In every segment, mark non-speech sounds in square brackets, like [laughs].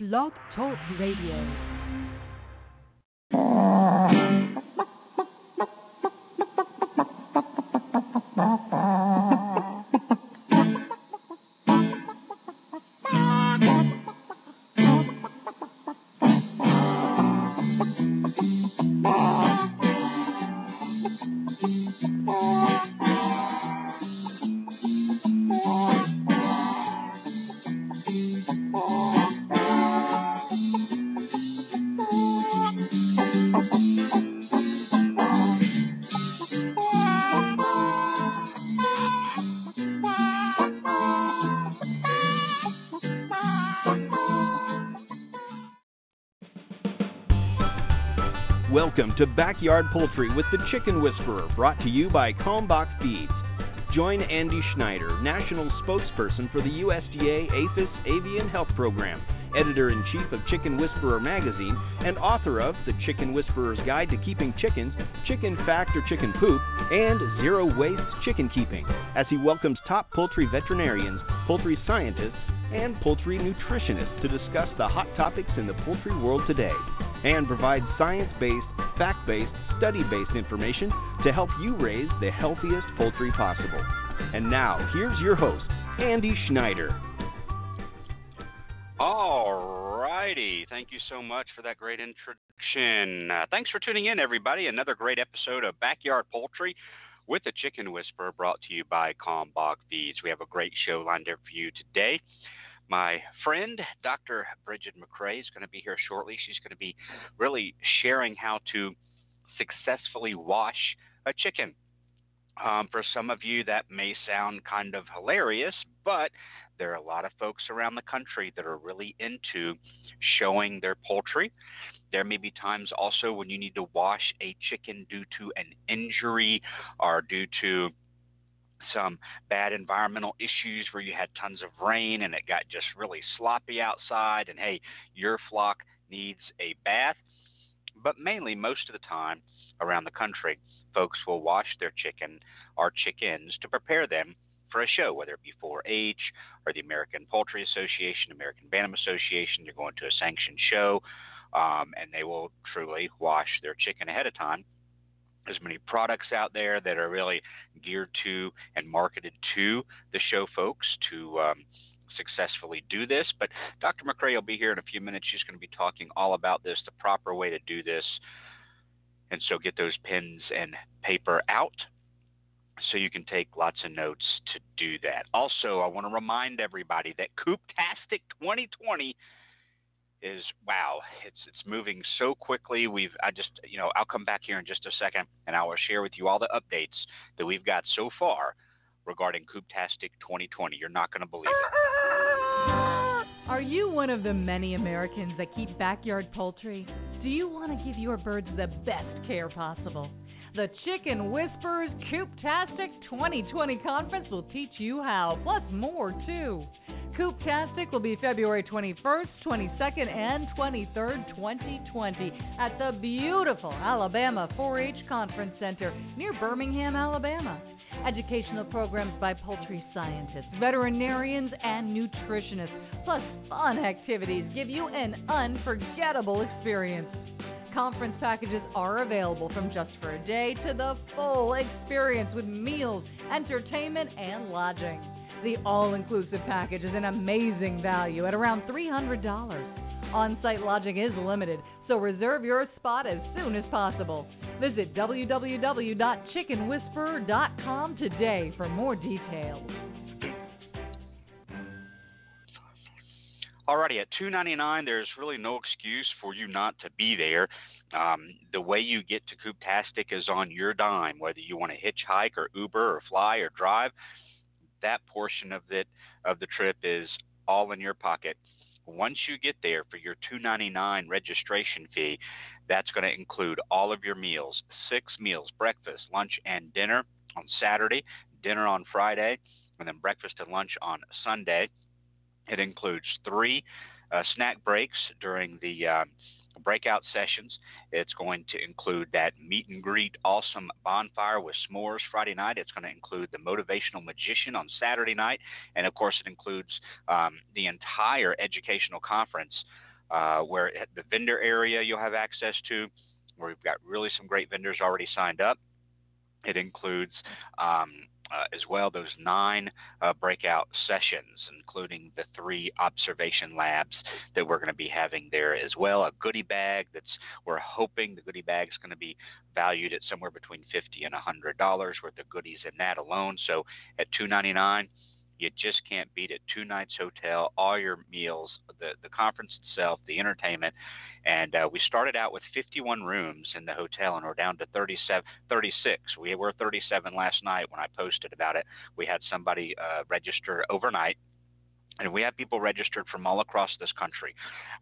Blog Talk Radio. [laughs] Backyard Poultry with the Chicken Whisperer, brought to you by Kalmbach Feeds. Join Andy Schneider, National Spokesperson for the USDA APHIS Avian Health Program, Editor in Chief of Chicken Whisperer Magazine, and author of The Chicken Whisperer's Guide to Keeping Chickens, Chicken Fact or Chicken Poop, and Zero Waste Chicken Keeping, as he welcomes top poultry veterinarians, poultry scientists, and poultry nutritionists to discuss the hot topics in the poultry world today and provide science based, fact based, study based information to help you raise the healthiest poultry possible. And now, here's your host, Andy Schneider. All righty. Thank you so much for that great introduction. Uh, thanks for tuning in, everybody. Another great episode of Backyard Poultry with the Chicken Whisperer brought to you by Kalmbach Feeds. We have a great show lined up for you today. My friend, Dr. Brigid McCrea, is going to be here shortly. She's going to be really sharing how to successfully wash a chicken. Um, for some of you, that may sound kind of hilarious, but there are a lot of folks around the country that are really into showing their poultry. There may be times also when you need to wash a chicken due to an injury or due to some bad environmental issues where you had tons of rain and it got just really sloppy outside, and hey, your flock needs a bath. But mainly, most of the time around the country, folks will wash their chicken or chickens to prepare them for a show, whether it be 4 H or the American Poultry Association, American Bantam Association. You're going to a sanctioned show, um, and they will truly wash their chicken ahead of time there's many products out there that are really geared to and marketed to the show folks to um, successfully do this. But Dr. McCrea will be here in a few minutes. She's going to be talking all about this, the proper way to do this. And so get those pens and paper out so you can take lots of notes to do that. Also, I want to remind everybody that Cooptastic 2020 is wow it's it's moving so quickly we've i just you know i'll come back here in just a second and i will share with you all the updates that we've got so far regarding cooptastic 2020 you're not going to believe it ah! Are you one of the many Americans that keep backyard poultry? Do you want to give your birds the best care possible? The Chicken Whisperers Cooptastic 2020 conference will teach you how, plus more too. Cooptastic will be February 21st, 22nd, and 23rd, 2020 at the beautiful Alabama 4 H Conference Center near Birmingham, Alabama. Educational programs by poultry scientists, veterinarians, and nutritionists, plus fun activities give you an unforgettable experience. Conference packages are available from just for a day to the full experience with meals, entertainment, and lodging. The all inclusive package is an amazing value at around $300. On site lodging is limited, so reserve your spot as soon as possible. Visit www.chickenwhisperer.com today for more details. Alrighty, at two ninety nine, there's really no excuse for you not to be there. Um, the way you get to Cooptastic is on your dime, whether you want to hitchhike or Uber or fly or drive that portion of it of the trip is all in your pocket. Once you get there for your $2.99 registration fee, that's going to include all of your meals, six meals, breakfast, lunch, and dinner on Saturday, dinner on Friday, and then breakfast and lunch on Sunday. It includes three uh, snack breaks during the uh, breakout sessions. It's going to include that meet and greet awesome bonfire with s'mores Friday night. It's going to include the motivational magician on Saturday night. And of course, it includes um, the entire educational conference uh, where the vendor area you'll have access to, where we've got really some great vendors already signed up. It includes um, uh, as well those nine uh, breakout sessions, including the three observation labs that we're going to be having there as well. A goodie bag that's we're hoping the goodie bag is going to be valued at somewhere between fifty and hundred dollars worth of goodies in that alone. So at two ninety nine. You just can't beat it. Two nights hotel, all your meals, the the conference itself, the entertainment, and uh, we started out with 51 rooms in the hotel, and we're down to 37, 36. We were 37 last night when I posted about it. We had somebody uh, register overnight, and we have people registered from all across this country.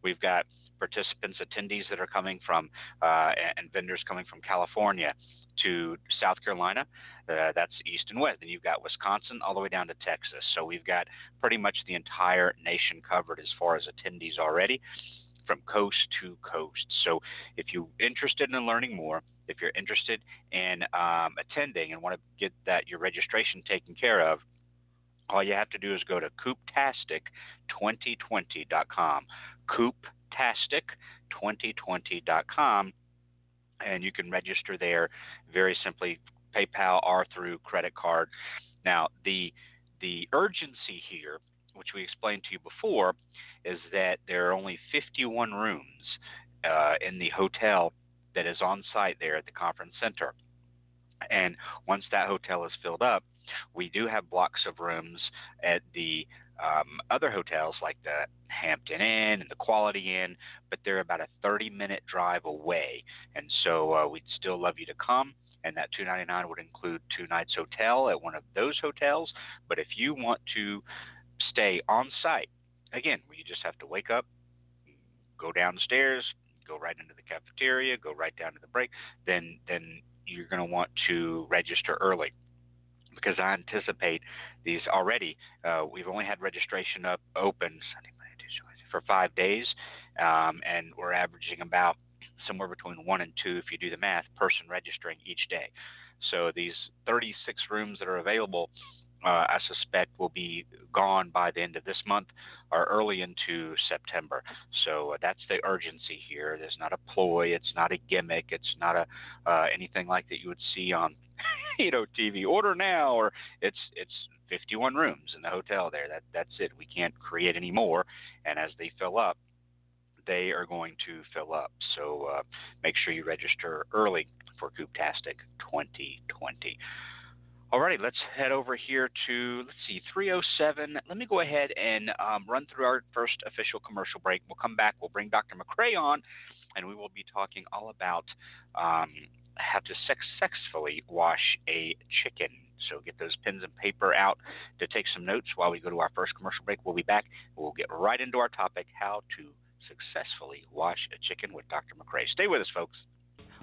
We've got participants, attendees that are coming from, uh, and vendors coming from California to South Carolina. Uh, that's east and west. And you've got Wisconsin all the way down to Texas. So we've got pretty much the entire nation covered as far as attendees already from coast to coast. So if you're interested in learning more, if you're interested in um, attending and want to get that your registration taken care of, all you have to do is go to cooptastic2020.com. Cooptastic2020.com, and you can register there very simply, PayPal or through credit card. Now, the the urgency here which we explained to you before, is that there are only 51 rooms uh, in the hotel that is on site there at the conference center. And once that hotel is filled up, we do have blocks of rooms at the um, other hotels like the Hampton Inn and the Quality Inn, but they're about a 30 minute drive away. And so uh, we'd still love you to come. And that 299 would include two nights hotel at one of those hotels. But if you want to stay on site. Again, you just have to wake up, go downstairs, go right into the cafeteria, go right down to the break, then then you're going to want to register early because I anticipate these already. Uh, we've only had registration up open for five days, um, and we're averaging about somewhere between one and two, if you do the math, person registering each day. So these 36 rooms that are available uh, I suspect will be gone by the end of this month or early into September. So uh, that's the urgency here. There's not a ploy. It's not a gimmick. It's not a uh, anything like that you would see on [laughs] you know TV. Order now, or it's it's 51 rooms in the hotel there. That that's it. We can't create any more. And as they fill up, they are going to fill up. So uh, make sure you register early for Cooptastic 2020. Alrighty, let's head over here to let's see 307. Let me go ahead and um, run through our first official commercial break. We'll come back. We'll bring Dr. McCrea on, and we will be talking all about um, how to successfully wash a chicken. So get those pens and paper out to take some notes while we go to our first commercial break. We'll be back. We'll get right into our topic: how to successfully wash a chicken with Dr. McCrea. Stay with us, folks.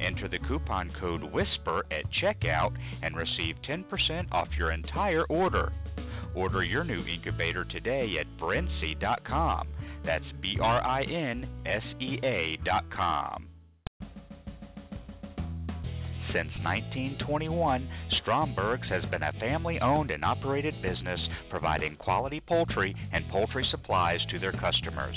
Enter the coupon code WHISPER at checkout and receive 10% off your entire order. Order your new incubator today at Brinsea.com. That's B R I N S E A.com. Since 1921, Stromberg's has been a family owned and operated business providing quality poultry and poultry supplies to their customers.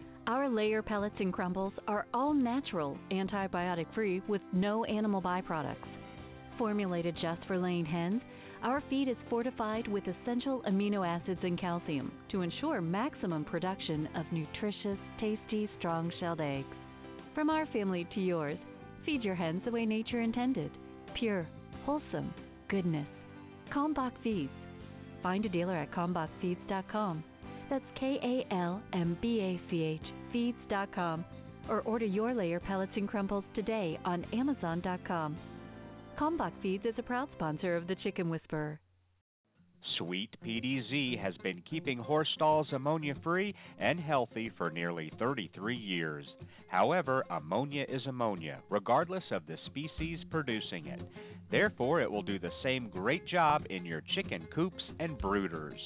our layer pellets and crumbles are all natural, antibiotic free, with no animal byproducts. Formulated just for laying hens, our feed is fortified with essential amino acids and calcium to ensure maximum production of nutritious, tasty, strong shelled eggs. From our family to yours, feed your hens the way nature intended pure, wholesome goodness. Kalmbach Feeds. Find a dealer at kalmbachfeeds.com. That's K A L M B A C H feeds.com or order your layer pellets and crumbles today on amazon.com. Kalmbach Feeds is a proud sponsor of the Chicken Whisperer. Sweet PDZ has been keeping horse stalls ammonia free and healthy for nearly 33 years. However, ammonia is ammonia, regardless of the species producing it. Therefore, it will do the same great job in your chicken coops and brooders.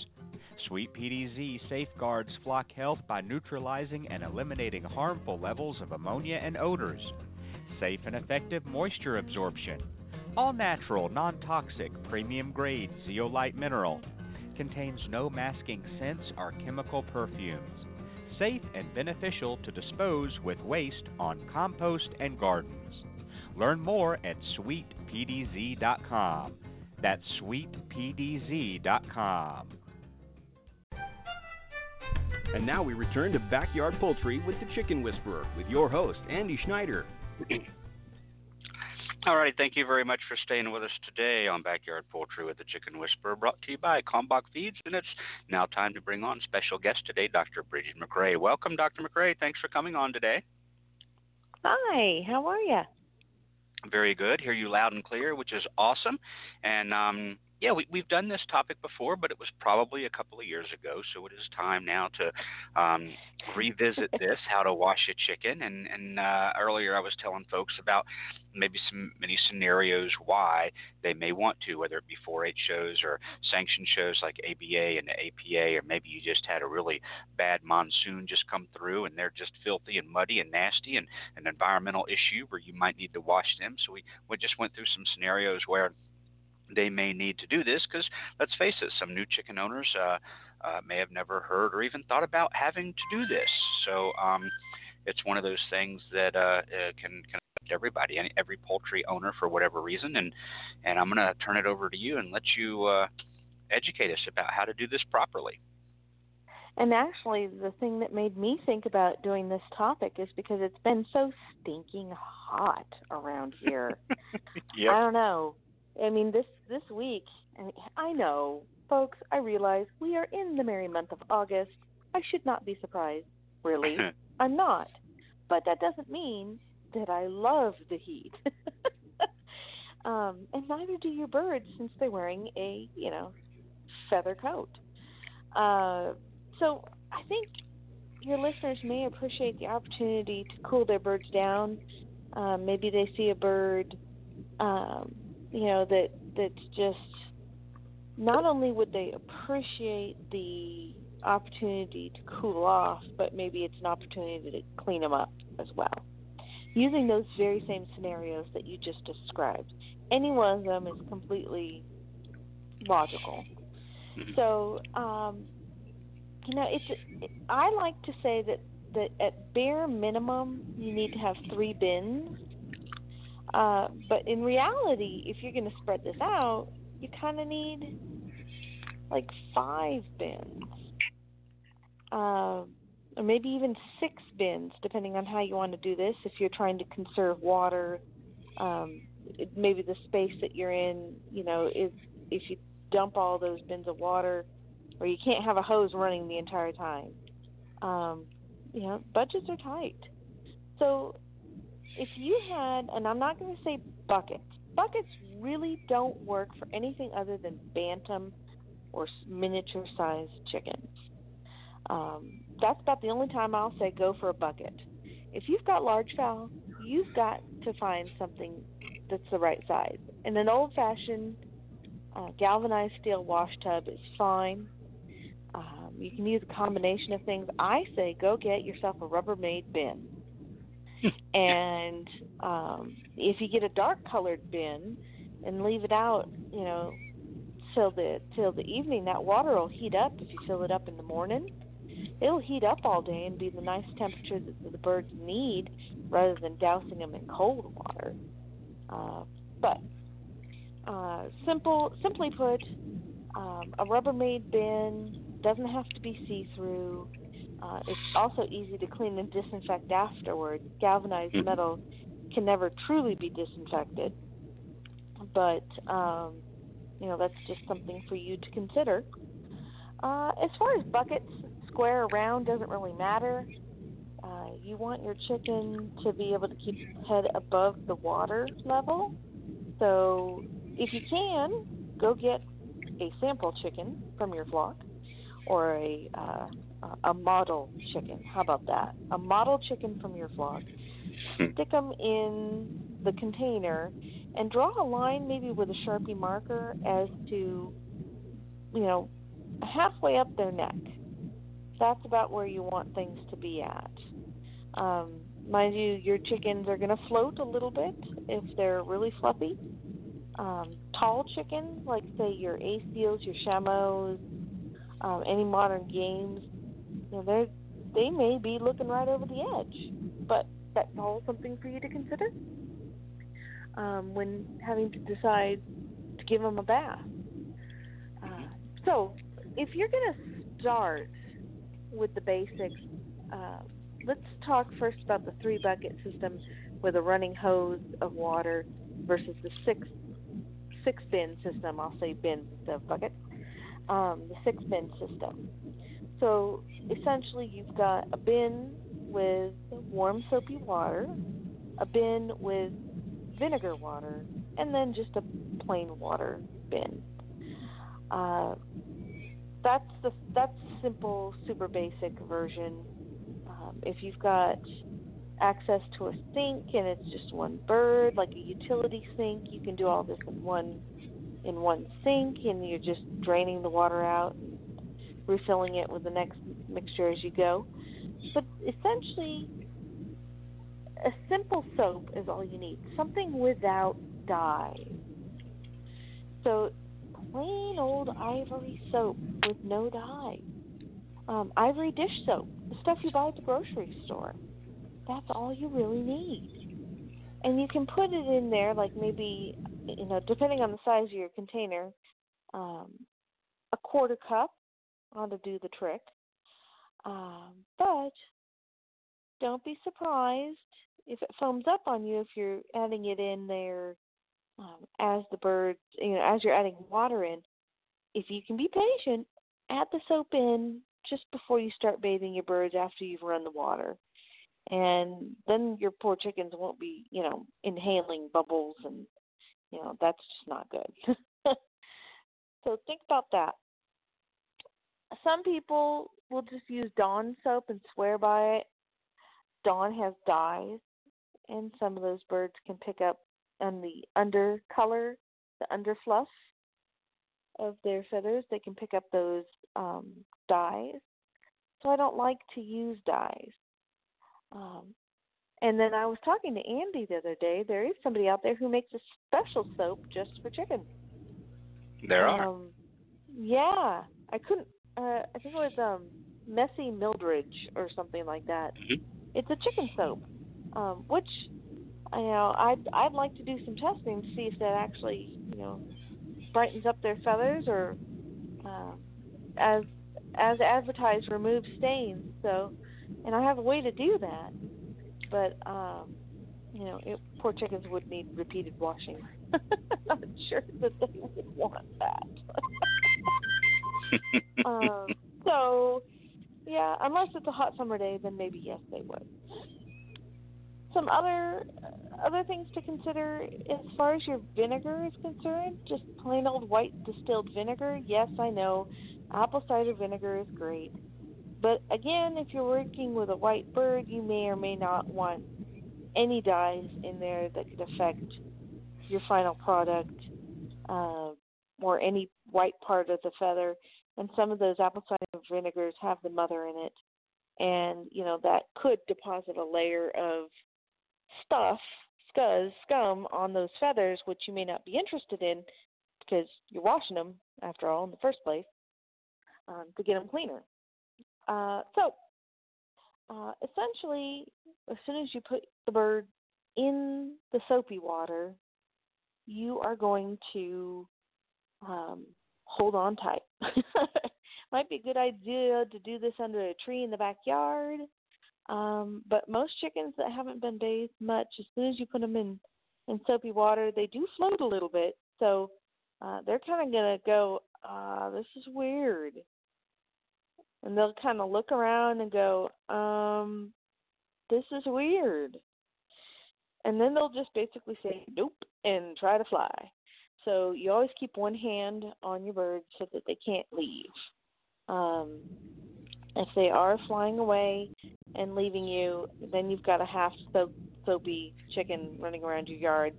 Sweet PDZ safeguards flock health by neutralizing and eliminating harmful levels of ammonia and odors. Safe and effective moisture absorption. All natural, non toxic, premium grade zeolite mineral. Contains no masking scents or chemical perfumes. Safe and beneficial to dispose with waste on compost and gardens. Learn more at sweetpdz.com. That's sweetpdz.com. And now we return to Backyard Poultry with the Chicken Whisperer with your host, Andy Schneider. [clears throat] All right, thank you very much for staying with us today on Backyard Poultry with the Chicken Whisperer, brought to you by Kalmbach Feeds. And it's now time to bring on special guest today, Dr. Brigid McCrea. Welcome, Dr. McCrea. Thanks for coming on today. Hi, how are you? Very good. Hear you loud and clear, which is awesome. And um, yeah, we, we've done this topic before, but it was probably a couple of years ago. So it is time now to um, revisit [laughs] this: how to wash a chicken. And, and uh, earlier I was telling folks about maybe some many scenarios why they may want to, whether it be 4-H shows or sanctioned shows like ABA and the APA, or maybe you just had a really bad monsoon just come through and they're just filthy and muddy and nasty and an environmental issue where you might need to wash them. So we, we just went through some scenarios where they may need to do this because let's face it, some new chicken owners uh, uh, may have never heard or even thought about having to do this. So um, it's one of those things that uh, uh can, can affect everybody, every poultry owner for whatever reason. And and I'm going to turn it over to you and let you uh, educate us about how to do this properly. And actually, the thing that made me think about doing this topic is because it's been so stinking hot around here. [laughs] yep. I don't know. I mean, this this week, I, mean, I know, folks. I realize we are in the merry month of August. I should not be surprised. Really, [laughs] I'm not. But that doesn't mean that I love the heat. [laughs] um, and neither do your birds, since they're wearing a you know feather coat. Uh, so I think your listeners may appreciate the opportunity to cool their birds down. Um, maybe they see a bird um, you know that that's just not only would they appreciate the opportunity to cool off, but maybe it's an opportunity to clean them up as well. Using those very same scenarios that you just described, any one of them is completely logical. Mm-hmm. So, um, you know, it's. It, I like to say that that at bare minimum you need to have three bins uh, but in reality, if you're going to spread this out, you kind of need like five bins, uh, or maybe even six bins, depending on how you want to do this. If you're trying to conserve water, um, maybe the space that you're in, you know, if if you dump all those bins of water, or you can't have a hose running the entire time. Um, you know, budgets are tight. So if you had, and I'm not going to say buckets, buckets really don't work for anything other than bantam or miniature sized chickens. Um, that's about the only time I'll say go for a bucket. If you've got large fowl, you've got to find something that's the right size. And an old fashioned uh, galvanized steel wash tub is fine. Um, you can use a combination of things. I say go get yourself a Rubbermaid bin. [laughs] and um, if you get a dark colored bin and leave it out, you know, till the till the evening, that water will heat up if you fill it up in the morning. It'll heat up all day and be the nice temperature that the birds need, rather than dousing them in cold water. Uh, but uh, simple, simply put, um, a Rubbermaid bin doesn't have to be see-through. Uh, it's also easy to clean and disinfect afterward. Galvanized mm-hmm. metal can never truly be disinfected, but um, you know that's just something for you to consider. Uh, as far as buckets, square or round doesn't really matter. Uh, you want your chicken to be able to keep its head above the water level. So if you can, go get a sample chicken from your flock or a uh, a model chicken. How about that? A model chicken from your flock. Hmm. Stick them in the container and draw a line, maybe with a sharpie marker, as to you know halfway up their neck. That's about where you want things to be at. Um, mind you, your chickens are going to float a little bit if they're really fluffy. Um, tall chickens, like say your A seals, your Shamos, um, any modern games, you know, they they may be looking right over the edge, but that's all something for you to consider um, when having to decide to give them a bath. Uh, so, if you're going to start with the basics, uh, let's talk first about the three bucket system with a running hose of water versus the six six bin system. I'll say bin of bucket um, the six bin system. So essentially, you've got a bin with warm soapy water, a bin with vinegar water, and then just a plain water bin. Uh, that's the that's simple, super basic version. Um, if you've got access to a sink and it's just one bird, like a utility sink, you can do all this in one in one sink and you're just draining the water out and refilling it with the next mixture as you go. But essentially, a simple soap is all you need. Something without dye. So, plain old ivory soap with no dye. Um, ivory dish soap, the stuff you buy at the grocery store. That's all you really need. And you can put it in there, like maybe you know, depending on the size of your container, um, a quarter cup ought to do the trick. Um, but don't be surprised if it foams up on you if you're adding it in there um, as the bird, you know, as you're adding water in. If you can be patient, add the soap in just before you start bathing your birds after you've run the water. And then your poor chickens won't be, you know, inhaling bubbles and you know, that's just not good. [laughs] so think about that. Some people will just use Dawn soap and swear by it. Dawn has dyes, and some of those birds can pick up on the under color, the under fluff of their feathers. They can pick up those um, dyes. So I don't like to use dyes. Um, and then I was talking to Andy the other day. There is somebody out there who makes a special soap just for chickens. There are. Um, yeah, I couldn't. Uh, I think it was um, Messy Mildridge or something like that. Mm-hmm. It's a chicken soap, um, which you know I'd I'd like to do some testing to see if that actually you know brightens up their feathers or uh, as as advertised removes stains. So, and I have a way to do that but um, you know, it, poor chickens would need repeated washing. [laughs] I'm sure that they would want that. [laughs] [laughs] um, so, yeah, unless it's a hot summer day, then maybe yes, they would. Some other other things to consider as far as your vinegar is concerned, just plain old white distilled vinegar. Yes, I know, apple cider vinegar is great. But again, if you're working with a white bird, you may or may not want any dyes in there that could affect your final product uh, or any white part of the feather. And some of those apple cider vinegars have the mother in it, and you know that could deposit a layer of stuff, scuzz, scum on those feathers, which you may not be interested in because you're washing them after all in the first place um, to get them cleaner. Uh, so uh, essentially, as soon as you put the bird in the soapy water, you are going to um, hold on tight. [laughs] Might be a good idea to do this under a tree in the backyard. Um, but most chickens that haven't been bathed much, as soon as you put them in in soapy water, they do float a little bit. So uh, they're kind of gonna go, uh, "This is weird," and they'll kind of look around and go, um, "This is weird," and then they'll just basically say, "Nope," and try to fly. So you always keep one hand on your bird so that they can't leave. Um, if they are flying away and leaving you, then you've got a half soap, soapy chicken running around your yard.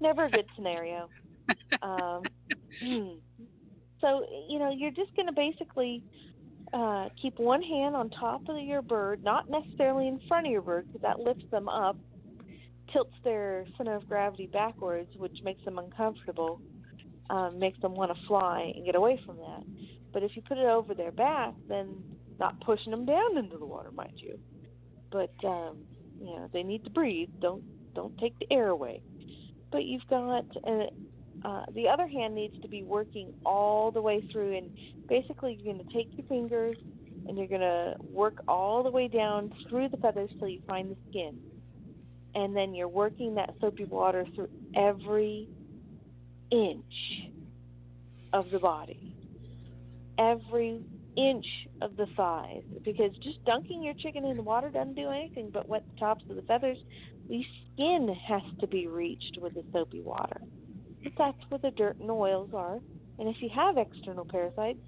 Never a good [laughs] scenario. Um, hmm. so you know you're just going to basically uh, keep one hand on top of your bird, not necessarily in front of your bird because that lifts them up, tilts their center of gravity backwards, which makes them uncomfortable, um, makes them want to fly and get away from that. But if you put it over their back, then not pushing them down into the water, mind you. But um, you know they need to breathe. Don't don't take the air away. But you've got uh, uh, the other hand needs to be working all the way through, and basically you're going to take your fingers and you're going to work all the way down through the feathers till you find the skin, and then you're working that soapy water through every inch of the body, every inch of the thighs because just dunking your chicken in the water doesn't do anything but wet the tops of the feathers. The skin has to be reached with the soapy water. But that's where the dirt and oils are. And if you have external parasites,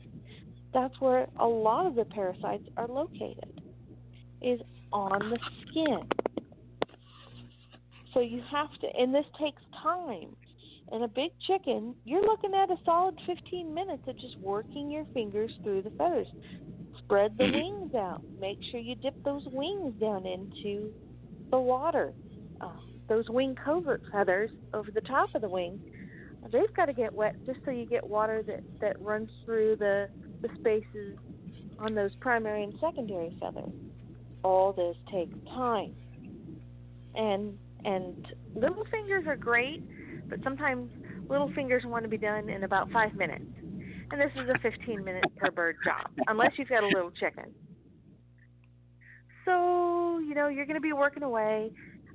that's where a lot of the parasites are located, is on the skin. So you have to, and this takes time. And a big chicken, you're looking at a solid 15 minutes of just working your fingers through the feathers. Spread the wings out. Make sure you dip those wings down into the water. Uh, those wing covert feathers over the top of the wing, they've got to get wet just so you get water that, that runs through the, the spaces on those primary and secondary feathers. All this takes time. And and little fingers are great but sometimes little fingers want to be done in about five minutes. And this is a 15 minute per bird job, unless you've got a little chicken. So, you know, you're going to be working away.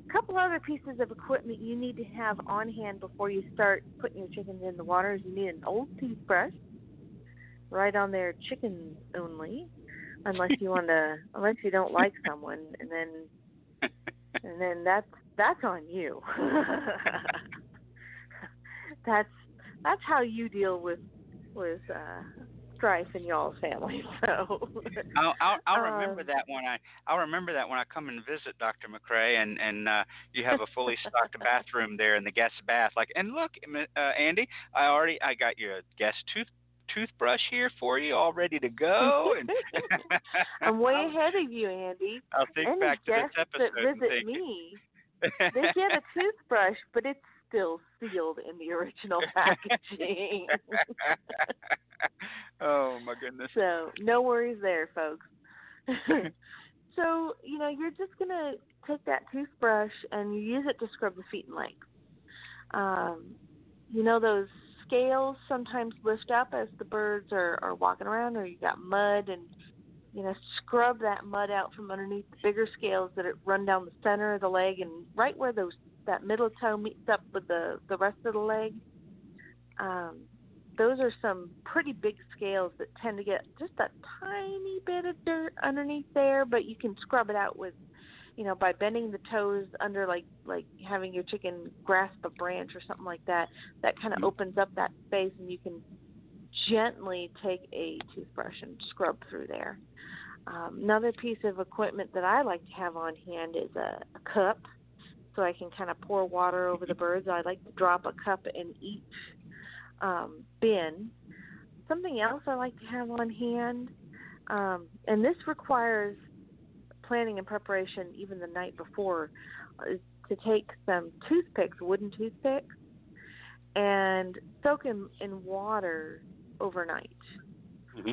A couple other pieces of equipment you need to have on hand before you start putting your chickens in the water is you need an old toothbrush, right on there, chickens only, unless you want to, unless you don't like someone, and then, [laughs] and then that's that's on you. [laughs] that's that's how you deal with with uh strife in y'all's family. [laughs] So I'll I'll, I'll remember um, that when I I'll remember that when I come and visit Dr. McCrea and and uh, you have a fully [laughs] stocked bathroom there in the guest bath. Like and look, uh, Andy, I already I got your guest tooth toothbrush here for you, all ready to go. And [laughs] I'm way ahead of you, Andy. I'll think Any back to this episode. that visit me, they get a [laughs] toothbrush, but it's still sealed in the original [laughs] packaging. oh my goodness. So no worries there, folks. so, you know, you're just gonna take that toothbrush and you use it to scrub the feet and legs. Um, you know those scales sometimes lift up as the birds are, are walking around or you got mud and you know, scrub that mud out from underneath the bigger scales that it run down the center of the leg and right where those that middle toe meets up with the the rest of the leg. Um, those are some pretty big scales that tend to get just a tiny bit of dirt underneath there, but you can scrub it out with, you know, by bending the toes under like like having your chicken grasp a branch or something like that. That kind of mm-hmm. opens up that space, and you can gently take a toothbrush and scrub through there. Um, another piece of equipment that I like to have on hand is a, a cup so I can kind of pour water over the birds. I like to drop a cup in each um, bin. something else I like to have on hand, um, and this requires planning and preparation even the night before, is to take some toothpicks, wooden toothpicks, and soak them in water overnight. Mm-hmm.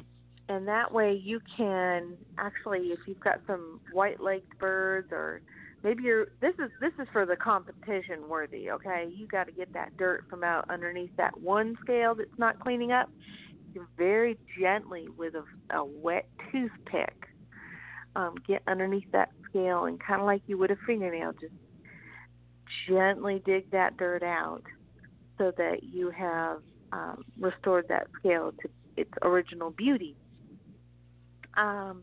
And that way you can actually, if you've got some white-legged birds or maybe you're this is this is for the competition worthy okay you got to get that dirt from out underneath that one scale that's not cleaning up you very gently with a, a wet toothpick um, get underneath that scale and kind of like you would a fingernail just gently dig that dirt out so that you have um, restored that scale to its original beauty um,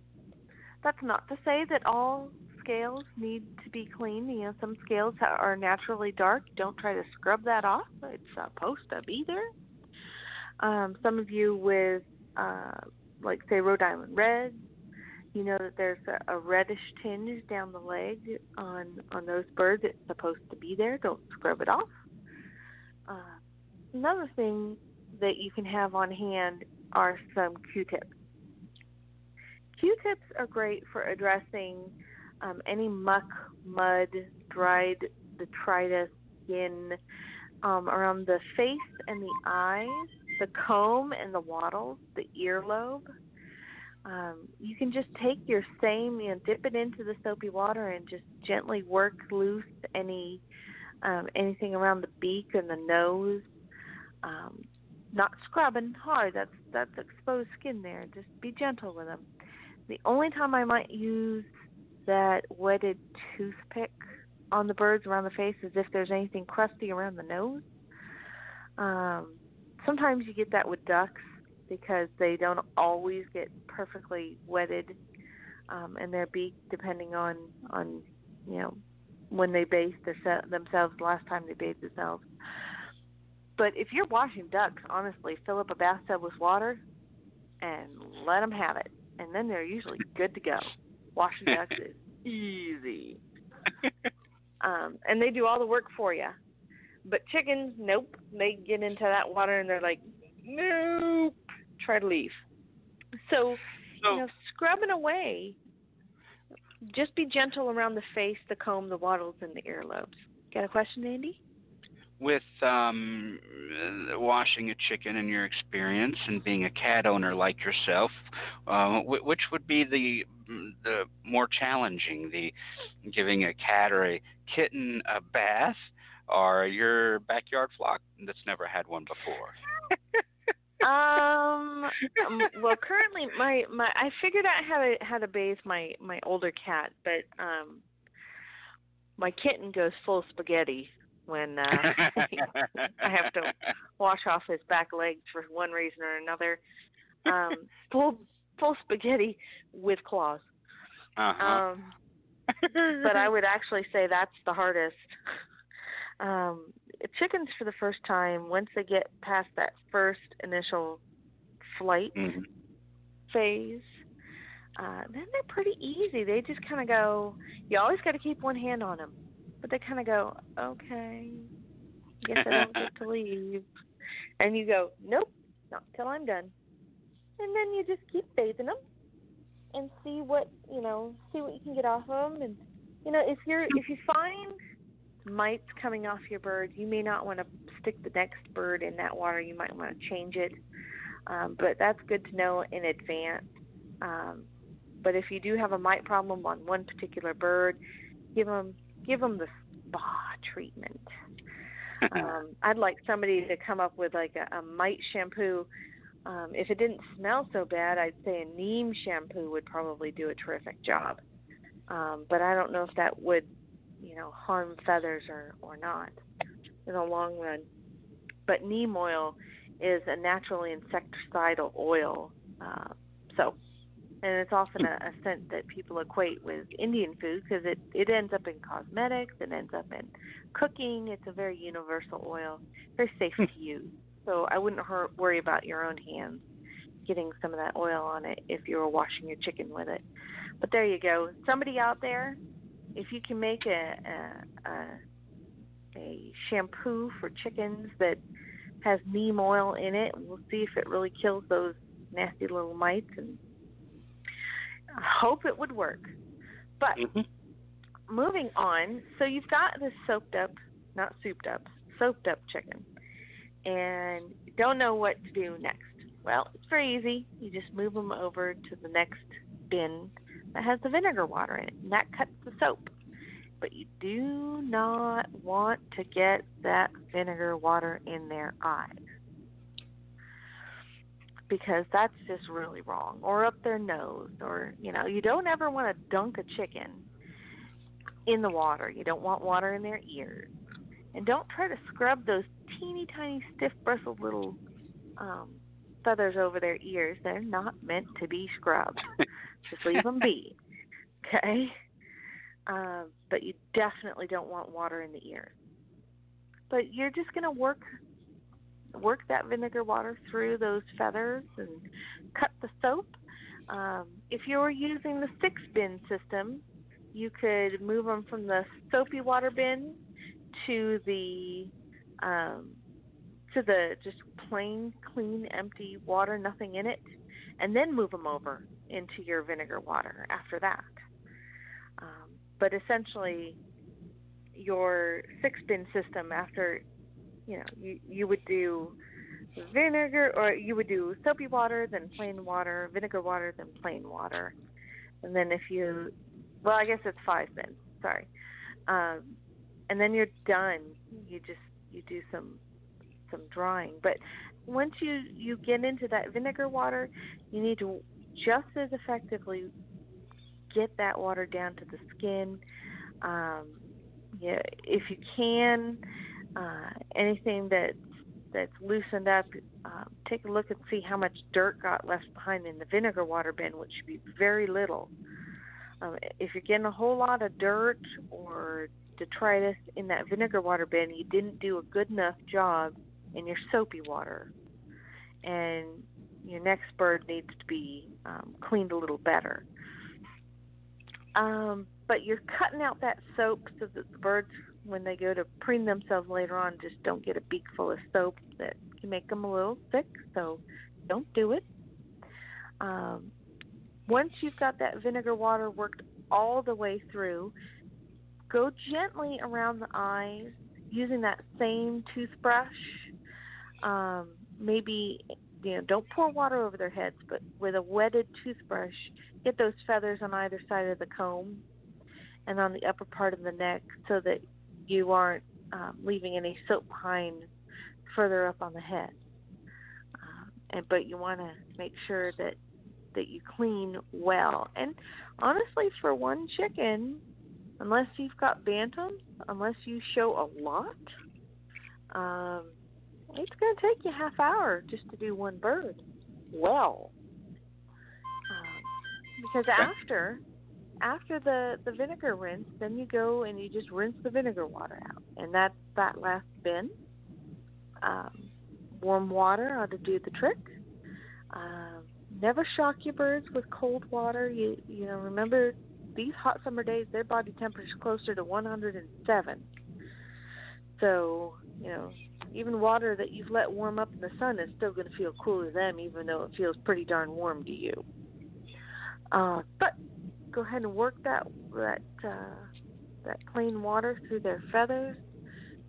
that's not to say that all scales need to be cleaned. You know, some scales are naturally dark. Don't try to scrub that off. It's supposed to be there. Um, some of you with, uh, like, say, Rhode Island Red, you know that there's a, a reddish tinge down the leg on on those birds. It's supposed to be there. Don't scrub it off. Uh, another thing that you can have on hand are some Q-tips. Q-tips are great for addressing um, any muck, mud, dried detritus, skin um, around the face and the eyes, the comb and the wattles, the earlobe. Um, you can just take your same, you know, dip it into the soapy water and just gently work loose any um, anything around the beak and the nose. Um, not scrubbing hard. That's that's exposed skin there. Just be gentle with them. The only time I might use that wetted toothpick on the birds around the face as if there's anything crusty around the nose. Um, sometimes you get that with ducks because they don't always get perfectly wetted um, in their beak, depending on on you know when they bathe their, themselves. The last time they bathed themselves. But if you're washing ducks, honestly, fill up a bathtub with water and let them have it, and then they're usually good to go. Washing ducks is [laughs] easy. [laughs] um, and they do all the work for you. But chickens, nope. They get into that water and they're like, nope. Try to leave. So, so you know, scrubbing away. Just be gentle around the face, the comb, the wattles, and the earlobes. Got a question, Andy? with um, washing a chicken in your experience and being a cat owner like yourself, uh, which would be the the more challenging, the giving a cat or a kitten a bath, or your backyard flock that's never had one before? [laughs] um, um [laughs] well currently my my I figured out how to how to bathe my my older cat but um my kitten goes full spaghetti when uh, [laughs] I have to wash off his back legs for one reason or another. Um, full full spaghetti with claws. Uh-huh. Um, but I would actually say that's the hardest. Um, chickens for the first time, once they get past that first initial flight mm-hmm. phase, uh, then they're pretty easy. They just kind of go. You always got to keep one hand on them but they kind of go, okay, guess I don't get to [laughs] leave. And you go, nope, not till I'm done. And then you just keep bathing them and see what you know, see what you can get off of them. And you know, if you're if you find mites coming off your bird, you may not want to stick the next bird in that water. You might want to change it. Um, but that's good to know in advance. Um, but if you do have a mite problem on one particular bird, give them give them the spa treatment. [laughs] um, I'd like somebody to come up with like a, a mite shampoo. Um, if it didn't smell so bad, I'd say a neem shampoo would probably do a terrific job. Um, but I don't know if that would, you know, harm feathers or or not in the long run. But neem oil is a naturally insecticidal oil, uh, so and it's often a, a scent that people equate with Indian food because it it ends up in cosmetics, it ends up in cooking. It's a very universal oil, very safe to use. So I wouldn't hurt, worry about your own hands getting some of that oil on it if you were washing your chicken with it. But there you go. Somebody out there, if you can make a a, a, a shampoo for chickens that has neem oil in it. We'll see if it really kills those nasty little mites, and I hope it would work. But Mhm. moving on, so you've got this soaked up, not souped up, soaked up chicken, and you don't know what to do next. Well, it's very easy. You just move them over to the next bin that has the vinegar water in it, and that cuts the soap. But you do not want to get that vinegar water in their eyes because that's just really wrong, or up their nose, or you know, you don't ever want to dunk a chicken in the water. You don't want water in their ears. And don't try to scrub those teeny tiny stiff bristled little um, feathers over their ears. They're not meant to be scrubbed. [laughs] Just leave them be. Okay? Uh, but you definitely don't want water in the ears. But you're just going to work work that vinegar water through those feathers and cut the soap. Um, if you're using the six bin system, you could move them from the soapy water bin to the um, to the just plain, clean, empty water, nothing in it, and then move them over into your vinegar water after that. Um, but essentially, your six bin system after you know you you would do vinegar or you would do soapy water then plain water vinegar water then plain water. And then if you well i guess it's five bins sorry. Um, and then you're done. You just you do some some drying but once you you get into that vinegar water you need to just as effectively get that water down to the skin um, yeah, if you can uh, anything that's that's loosened up, um, take a look and see how much dirt got left behind in the vinegar water bin, which should be very little. Um, if you're getting a whole lot of dirt or detritus in that vinegar water bin, you didn't do a good enough job in your soapy water, and your next bird needs to be um, cleaned a little better. Um, but you're cutting out that soap so that the birds when they go to preen themselves later on just don't get a beak full of soap that can make them a little sick so don't do it. Um, once you've got that vinegar water worked all the way through go gently around the eyes using that same toothbrush um, maybe you know don't pour water over their heads but with a wetted toothbrush get those feathers on either side of the comb and on the upper part of the neck so that you aren't um, leaving any soap behind further up on the head. Uh, and but you want to make sure that that you clean well. And honestly, for one chicken, unless you've got bantams, unless you show a lot, um, it's going to take you a half hour just to do one bird well. Um, because after after the the vinegar rinse, then you go and you just rinse the vinegar water out, and that that last bin. Um, warm water ought to do the trick. Um, never shock your birds with cold water. You you know remember these hot summer days, their body temperature is closer to 107. So you know even water that you've let warm up in the sun is still going to feel cool to them, even though it feels pretty darn warm to you. Uh, but go ahead and work that that uh, that plain water through their feathers,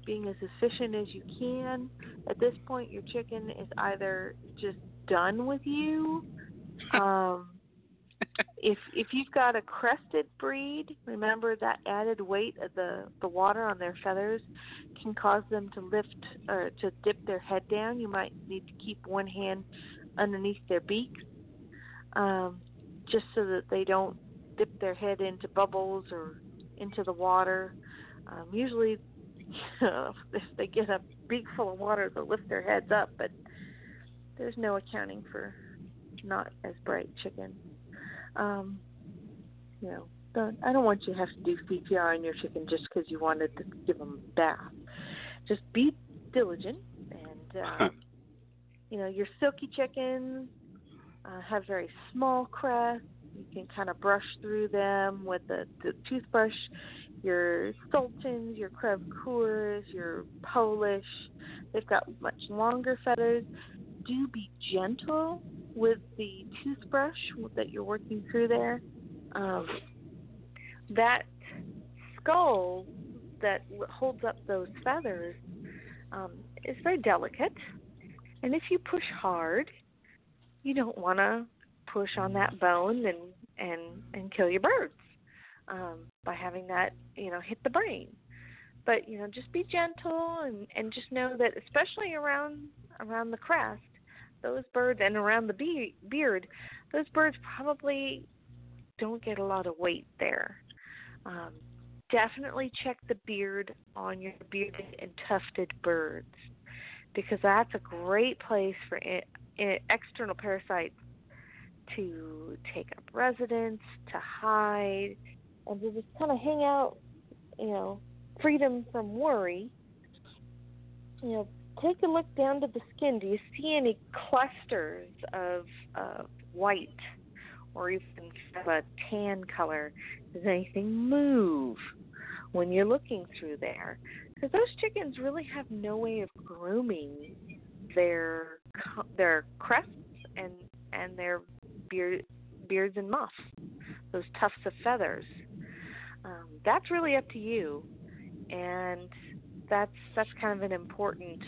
being as efficient as you can. At this point, your chicken is either just done with you. [laughs] Um, if if you've got a crested breed, remember that added weight of the the water on their feathers can cause them to lift or to dip their head down. You might need to keep one hand underneath their beak, um, just so that they don't dip their head into bubbles or into the water. Um, usually, [laughs] if they get a beak full of water, they'll lift their heads up, but there's no accounting for not as bright chicken. Um, you know, don't, I don't want you to have to do CPR on your chicken just because you wanted to give them a bath. Just be diligent, and uh, [laughs] you know your silky chickens uh, have very small crests You can kind of brush through them with the, the toothbrush. Your Sultans, your Crev Coeurs, your Polish, they've got much longer feathers. Do be gentle with the toothbrush that you're working through there. Um, that skull that holds up those feathers um, is very delicate, and if you push hard, you don't want to push on that bone and and and kill your birds um, by having that you know hit the brain. But you know, just be gentle and and just know that especially around around the crest, those birds and around the be- beard, those birds probably don't get a lot of weight there. Um, definitely check the beard on your bearded and tufted birds because that's a great place for external parasites to take up residence, to hide, and to just kind of hang out, you know, freedom from worry. You know, take a look down to the skin. Do you see any clusters of uh, white or even of a tan color? Does anything move when you're looking through there? Because those chickens really have no way of grooming their their crests and and their beard, beards and muff, those tufts of feathers. Um, that's really up to you, and that's that's kind of an important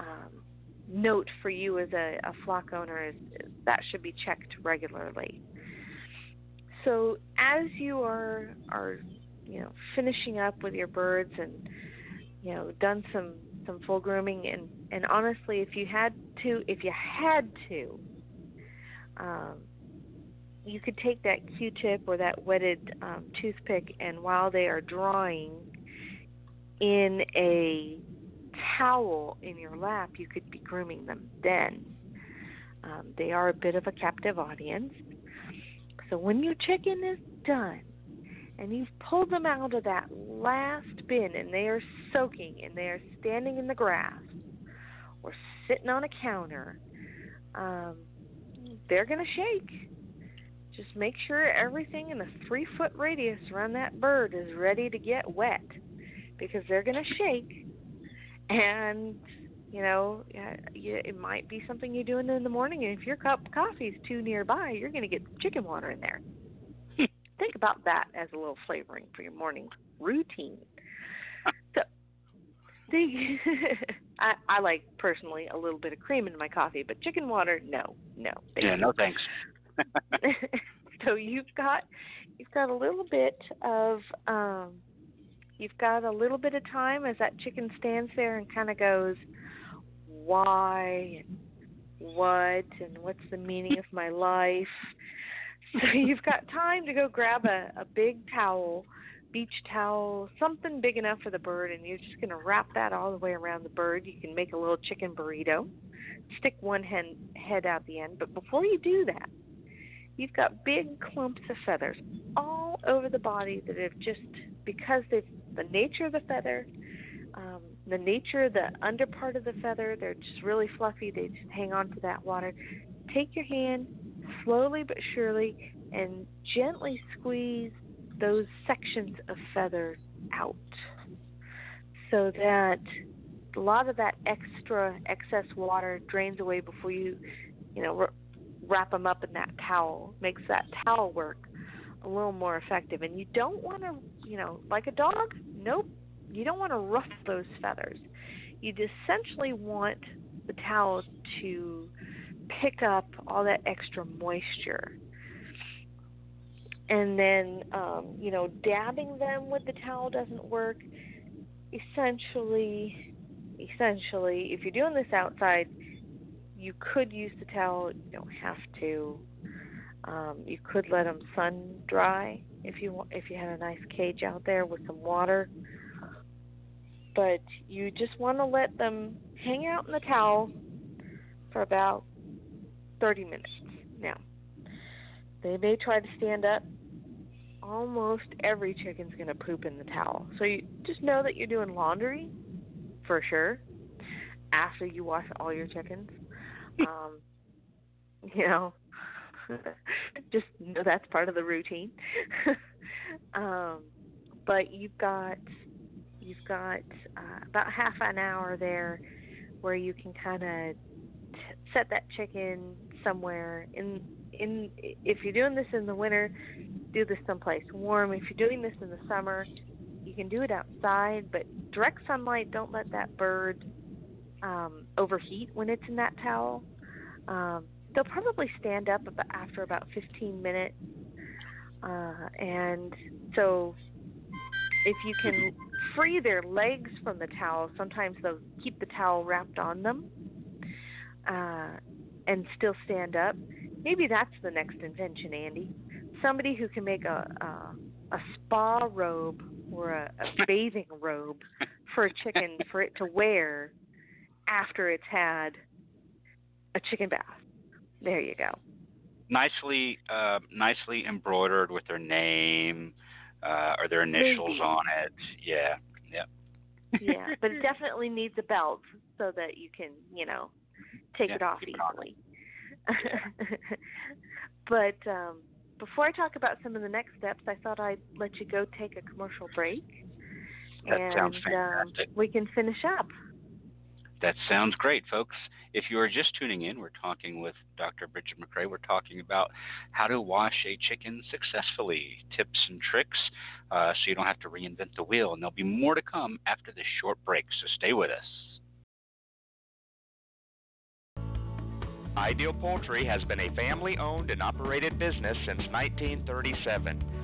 um, note for you as a, a flock owner. Is, that should be checked regularly. So as you are are you know finishing up with your birds and you know done some some full grooming and and honestly if you had to if you had to um you could take that q-tip or that wetted um toothpick and while they are drying in a towel in your lap you could be grooming them then um, they are a bit of a captive audience so when your chicken is done and you've pulled them out of that last bin and they are soaking and they are standing in the grass or sitting on a counter, um, they're going to shake. Just make sure everything in a three foot radius around that bird is ready to get wet because they're going to shake. And, you know, it might be something you're doing in the morning. And if your cup of coffee is too nearby, you're going to get chicken water in there [laughs] think about that as a little flavoring for your morning routine. so, the [laughs] I, I like personally a little bit of cream in my coffee, but chicken water, no, no. Yeah, you. no thanks. [laughs] so you've got you've got a little bit of um you've got a little bit of time as that chicken stands there and kind of goes why and what and what's the meaning of my life [laughs] so you've got time to go grab a, a big towel, beach towel, something big enough for the bird, and you're just going to wrap that all the way around the bird. You can make a little chicken burrito, stick one hen, head out the end. But before you do that, you've got big clumps of feathers all over the body that have just, because they've, the nature of the feather, um, the nature of the under part of the feather, they're just really fluffy. They just hang on to that water. Take your hand, slowly but surely and gently squeeze those sections of feather out so that a lot of that extra excess water drains away before you you know wrap them up in that towel makes that towel work a little more effective and you don't want to you know like a dog nope you don't want to ruffle those feathers you essentially want the towel to pick up all that extra moisture. And then, um, you know, dabbing them with the towel doesn't work. Essentially, essentially, if you're doing this outside, you could use the towel. You don't have to. Um, you could let them sun dry if you if you had a nice cage out there with some water. But you just want to let them hang out in the towel for about 30 minutes. Now, they may try to stand up. Almost every chicken's going to poop in the towel. So you just know that you're doing laundry for sure after you wash all your chickens. [laughs] Um, you know, [laughs] Just know that's part of the routine. [laughs] um, but you've got you've got uh, about half an hour there where you can kind of set that chicken somewhere. In in if you're doing this in the winter do this someplace warm. If you're doing this in the summer you can do it outside but direct sunlight don't let that bird um, overheat when it's in that towel. Um, they'll probably stand up about, after about 15 minutes uh, and so if you can free their legs from the towel sometimes they'll keep the towel wrapped on them uh, and still stand up maybe that's the next invention andy somebody who can make a a, a spa robe or a, a [laughs] bathing robe for a chicken for it to wear after it's had a chicken bath. There you go. Nicely, uh, nicely embroidered with their name uh, or their initials Maybe. on it. Yeah, yeah. Yeah, but it [laughs] definitely needs a belt so that you can, you know, take Yeah, it off easily. [laughs] but um, before I talk about some of the next steps, I thought I'd let you go take a commercial break, That and sounds um, we can finish up. That sounds great, folks. If you are just tuning in, we're talking with Dr. Brigid McCrea. We're talking about how to wash a chicken successfully, tips and tricks, uh, so you don't have to reinvent the wheel. And there'll be more to come after this short break, so stay with us. Ideal Poultry has been a family owned and operated business since 1937.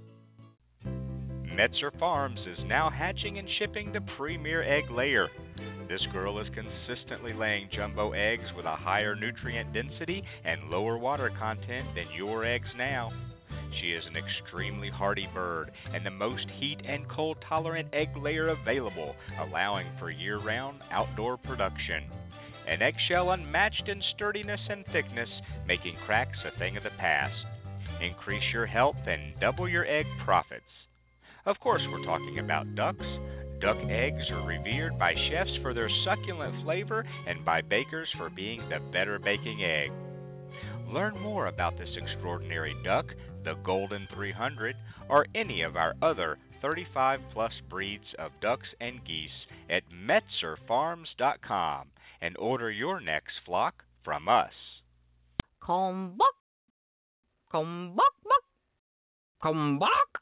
Metzer Farms is now hatching and shipping the premier egg layer. This girl is consistently laying jumbo eggs with a higher nutrient density and lower water content than your eggs now. She is an extremely hardy bird and the most heat and cold tolerant egg layer available, allowing for year round outdoor production. An eggshell unmatched in sturdiness and thickness, making cracks a thing of the past. Increase your health and double your egg profits. Of course, we're talking about ducks. Duck eggs are revered by chefs for their succulent flavor and by bakers for being the better baking egg. Learn more about this extraordinary duck, the Golden 300, or any of our other 35 plus breeds of ducks and geese at metzerfarms.com and order your next flock from us. Come back. Come back, back. Come back.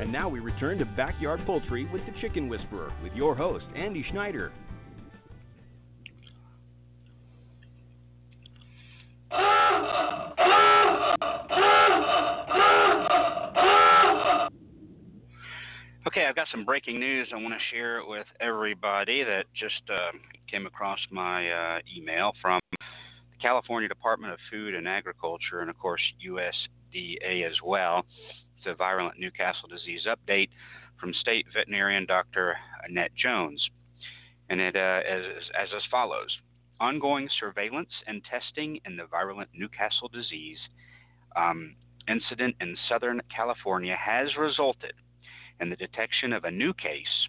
And now we return to Backyard Poultry with the Chicken Whisperer with your host, Andy Schneider. Okay, I've got some breaking news I want to share it with everybody that just uh, came across my uh, email from the California Department of Food and Agriculture and, of course, USDA as well. A virulent Newcastle disease update from state veterinarian Dr. Annette Jones. And it uh, is as, as follows Ongoing surveillance and testing in the virulent Newcastle disease um, incident in Southern California has resulted in the detection of a new case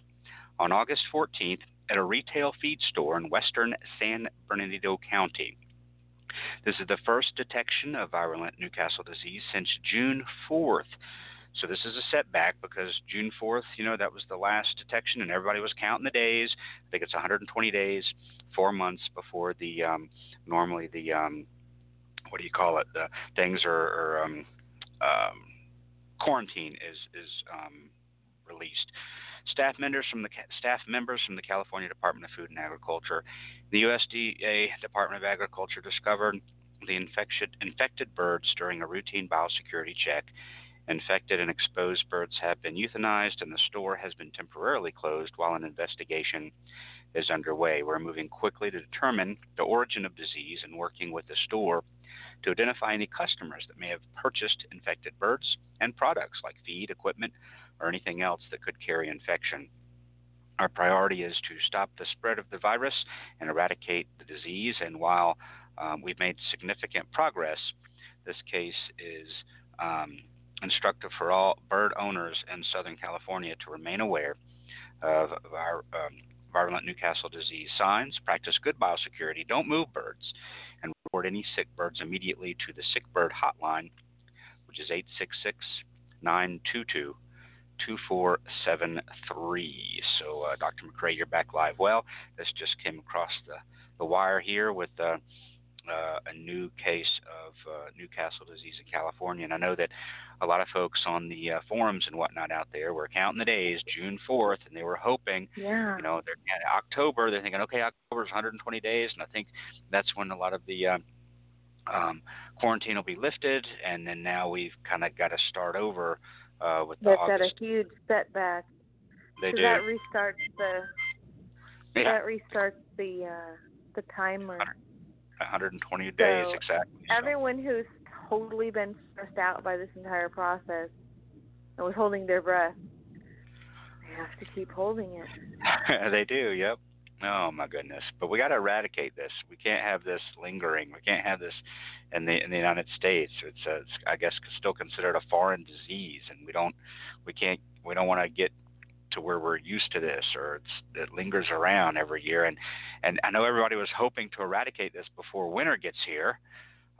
on August 14th at a retail feed store in western San Bernardino County. This is the first detection of virulent Newcastle disease since June 4th. So this is a setback because June 4th, you know, that was the last detection, and everybody was counting the days. I think it's 120 days, four months before the um, normally the um, what do you call it? The things are, are um, um, quarantine is is um, released. Staff members from the staff members from the California Department of Food and Agriculture, the USDA Department of Agriculture discovered the infected infected birds during a routine biosecurity check. Infected and exposed birds have been euthanized, and the store has been temporarily closed while an investigation is underway. We're moving quickly to determine the origin of disease and working with the store to identify any customers that may have purchased infected birds and products like feed, equipment, or anything else that could carry infection. Our priority is to stop the spread of the virus and eradicate the disease. And while um, we've made significant progress, this case is um, instructive for all bird owners in Southern California to remain aware of our um, virulent Newcastle disease signs, practice good biosecurity, don't move birds, and report any sick birds immediately to the Sick Bird Hotline, which is 866 922 2473. So, uh, Dr. McCrea, you're back live. Well, this just came across the, the wire here with uh, uh, a new case of uh, Newcastle disease in California. And I know that a lot of folks on the uh, forums and whatnot out there were counting the days, June 4th, and they were hoping, yeah. you know, they're October, they're thinking, okay, October is 120 days. And I think that's when a lot of the uh, um, quarantine will be lifted. And then now we've kind of got to start over uh, with the That's August. got a huge setback. They so do. that restarts the yeah, that restarts the uh, the timer. 120 days So, exactly. So- Everyone who's totally been stressed out by this entire process and was holding their breath, they have to keep holding it. [laughs] they do. Yep. Oh my goodness! But we got to eradicate this. We can't have this lingering. We can't have this in the in the United States. It's, a, it's I guess still considered a foreign disease, and we don't we can't we don't want to get to where we're used to this or it's, it lingers around every year. And and I know everybody was hoping to eradicate this before winter gets here.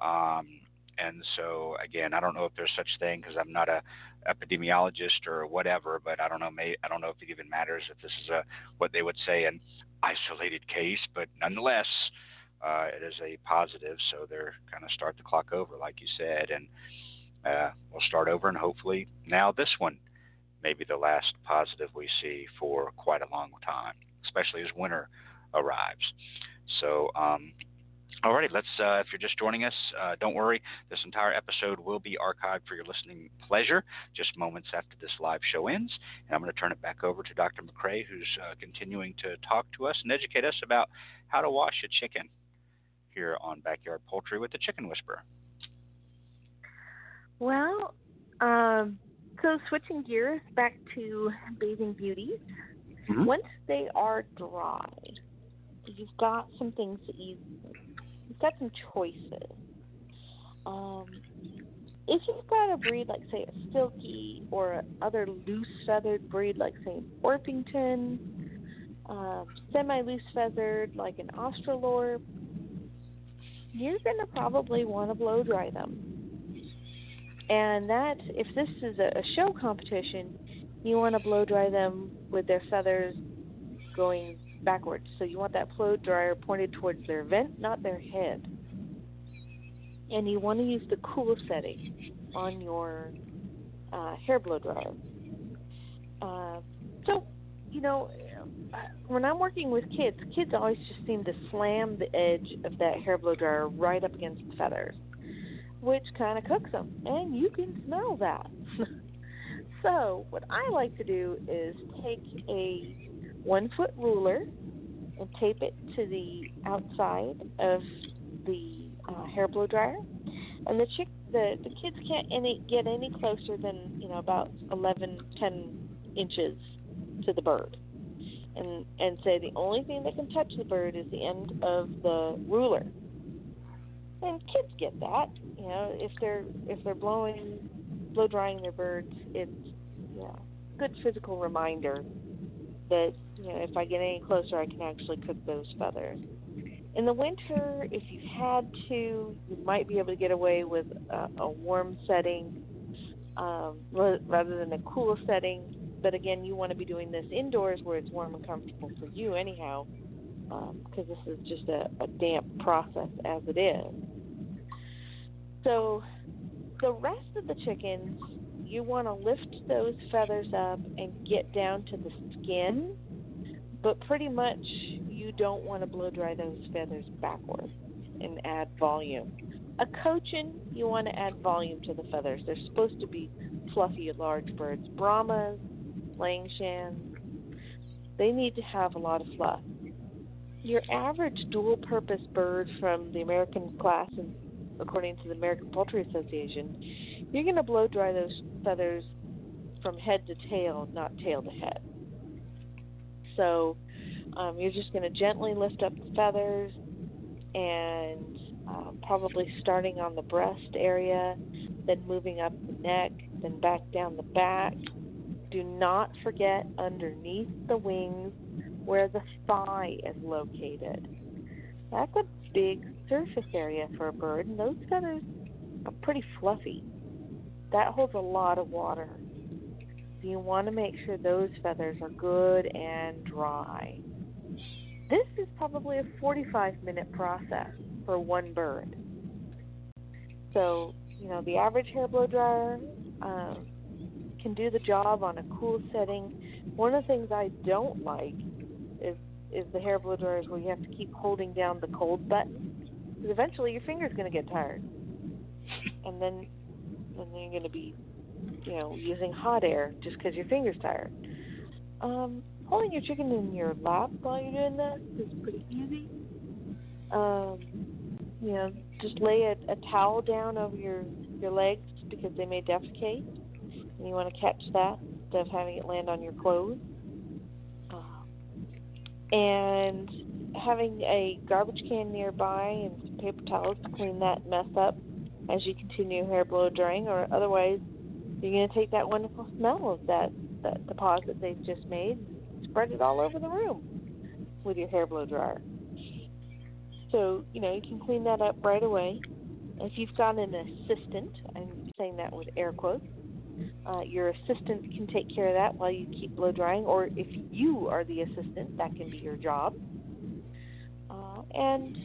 Um, and so again, I don't know if there's such thing because I'm not a epidemiologist or whatever, but I don't know. May I don't know if it even matters if this is a what they would say an isolated case, but nonetheless, uh, it is a positive. So they're kind of start the clock over, like you said, and uh, we'll start over, and hopefully now this one may be the last positive we see for quite a long time, especially as winter arrives. So. Um, Alrighty, let's. Uh, if you're just joining us, uh, don't worry. This entire episode will be archived for your listening pleasure just moments after this live show ends. And I'm going to turn it back over to Dr. McCrea, who's uh, continuing to talk to us and educate us about how to wash a chicken here on Backyard Poultry with the Chicken Whisperer. Well, um, so switching gears back to bathing beauties. Mhm. Once they are dry, you've got some things that you got some choices. Um, if you've got a breed like say a silky or other loose feathered breed like say an Orpington, um, semi loose feathered like an Australorp, you're gonna probably want to blow dry them. And that, if this is a, a show competition, you want to blow dry them with their feathers going backwards. So you want that blow dryer pointed towards their vent, not their head. And you want to use the cool setting on your uh, hair blow dryer. Uh, so, you know, when I'm working with kids, kids always just seem to slam the edge of that hair blow dryer right up against the feathers, which kind of cooks them, and you can smell that. [laughs] so, what I like to do is take a one foot ruler and tape it to the outside of the uh, hair blow dryer, and the chick the the kids can't any get any closer than you know about 11 10 inches to the bird. And and say the only thing that can touch the bird is the end of the ruler. And kids get that you know if they're if they're blowing blow drying their birds it's yeah good physical reminder that you know if i get any closer i can actually cook those feathers in the winter, if you had to, you might be able to get away with a, a warm setting um, rather than a cool setting. But again, you want to be doing this indoors where it's warm and comfortable for you, anyhow, because um, this is just a, a damp process as it is. So, the rest of the chickens, you want to lift those feathers up and get down to the skin, but pretty much you don't want to blow dry those feathers backwards and add volume. A cochin, you want to add volume to the feathers. They're supposed to be fluffy, large birds. Brahmas, Langshans, they need to have a lot of fluff. Your average dual purpose bird from the American class, and according to the American Poultry Association, you're going to blow dry those feathers from head to tail, not tail to head. So um, you're just going to gently lift up the feathers and um, probably starting on the breast area, then moving up the neck, then back down the back. Do not forget underneath the wings where the thigh is located. That's a big surface area for a bird, and those feathers are pretty fluffy. That holds a lot of water. So you want to make sure those feathers are good and dry. This is probably a 45 minute process for one bird. So, you know, the average hair blow dryer um, can do the job on a cool setting. One of the things I don't like is is the hair blow dryers where you have to keep holding down the cold button because eventually your finger's going to get tired, and then and then you're going to be, you know, using hot air just because your finger's tired. Um, holding your chicken in your lap while you're doing that is pretty easy. Um, you know, just lay a, a towel down over your your legs because they may defecate, and you want to catch that instead of having it land on your clothes. Uh, and having a garbage can nearby and some paper towels to clean that mess up as you continue hair blow drying, or otherwise you're going to take that wonderful smell of that that deposit they've just made spread it all over the room with your hair blow dryer. So, you know, you can clean that up right away. If you've got an assistant, I'm saying that with air quotes, uh, your assistant can take care of that while you keep blow drying, or if you are the assistant, that can be your job. Uh, and,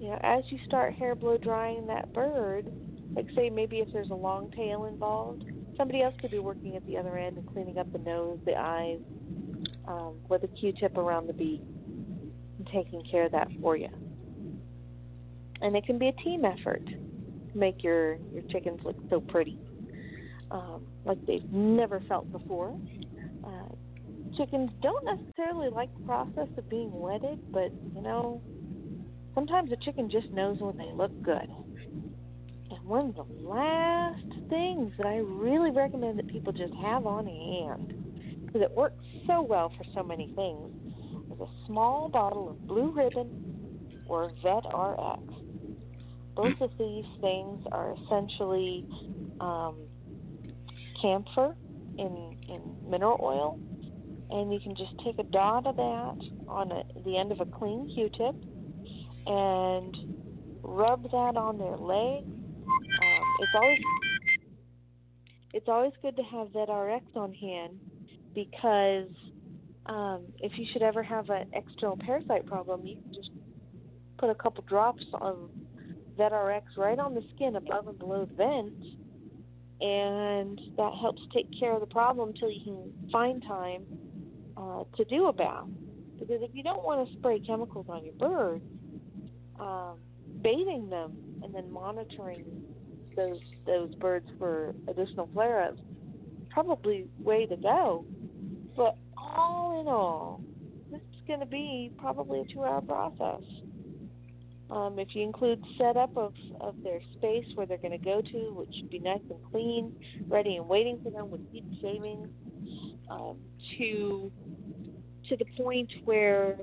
you know, as you start hair blow drying that bird, like say maybe if there's a long tail involved, somebody else could be working at the other end and cleaning up the nose, the eyes, um, with a Q-tip around the beak and taking care of that for you. And it can be a team effort to make your your chickens look so pretty, um, like they've never felt before. Uh, chickens don't necessarily like the process of being wetted, but you know, sometimes a chicken just knows when they look good. And one of the last things that I really recommend that people just have on hand because it works so well for so many things, is a small bottle of Blue Ribbon or Vet RX. Both of these things are essentially um, camphor in, in mineral oil, and you can just take a dot of that on a, the end of a clean Q-tip and rub that on their leg. It's always it's always good to have Vet RX on hand because um, if you should ever have an external parasite problem, you can just put a couple drops of VetRx right on the skin above and below the vent, and that helps take care of the problem until you can find time uh, to do a bath. Because if you don't want to spray chemicals on your birds, um, bathing them and then monitoring those those birds for additional flare-ups probably way to go. But all in all, this is going to be probably a two-hour process. Um, if you include setup of, of their space where they're going to go to, which should be nice and clean, ready and waiting for them with deep shavings, um, to to the point where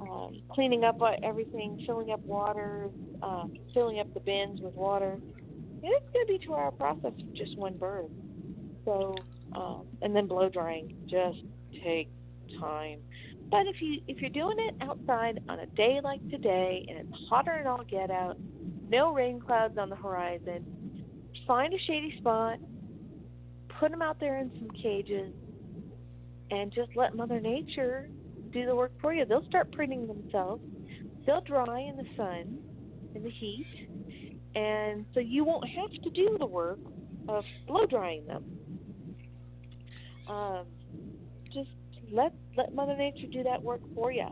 um, cleaning up everything, filling up water, uh, filling up the bins with water, it's going to be a two-hour process for just one bird. So, um, and then blow drying just takes time. But if you if you're doing it outside on a day like today and it's hotter than all get out, no rain clouds on the horizon, find a shady spot, put them out there in some cages, and just let Mother Nature do the work for you. They'll start printing themselves. They'll dry in the sun, in the heat, and so you won't have to do the work of blow drying them. Um, just let let Mother Nature do that work for you,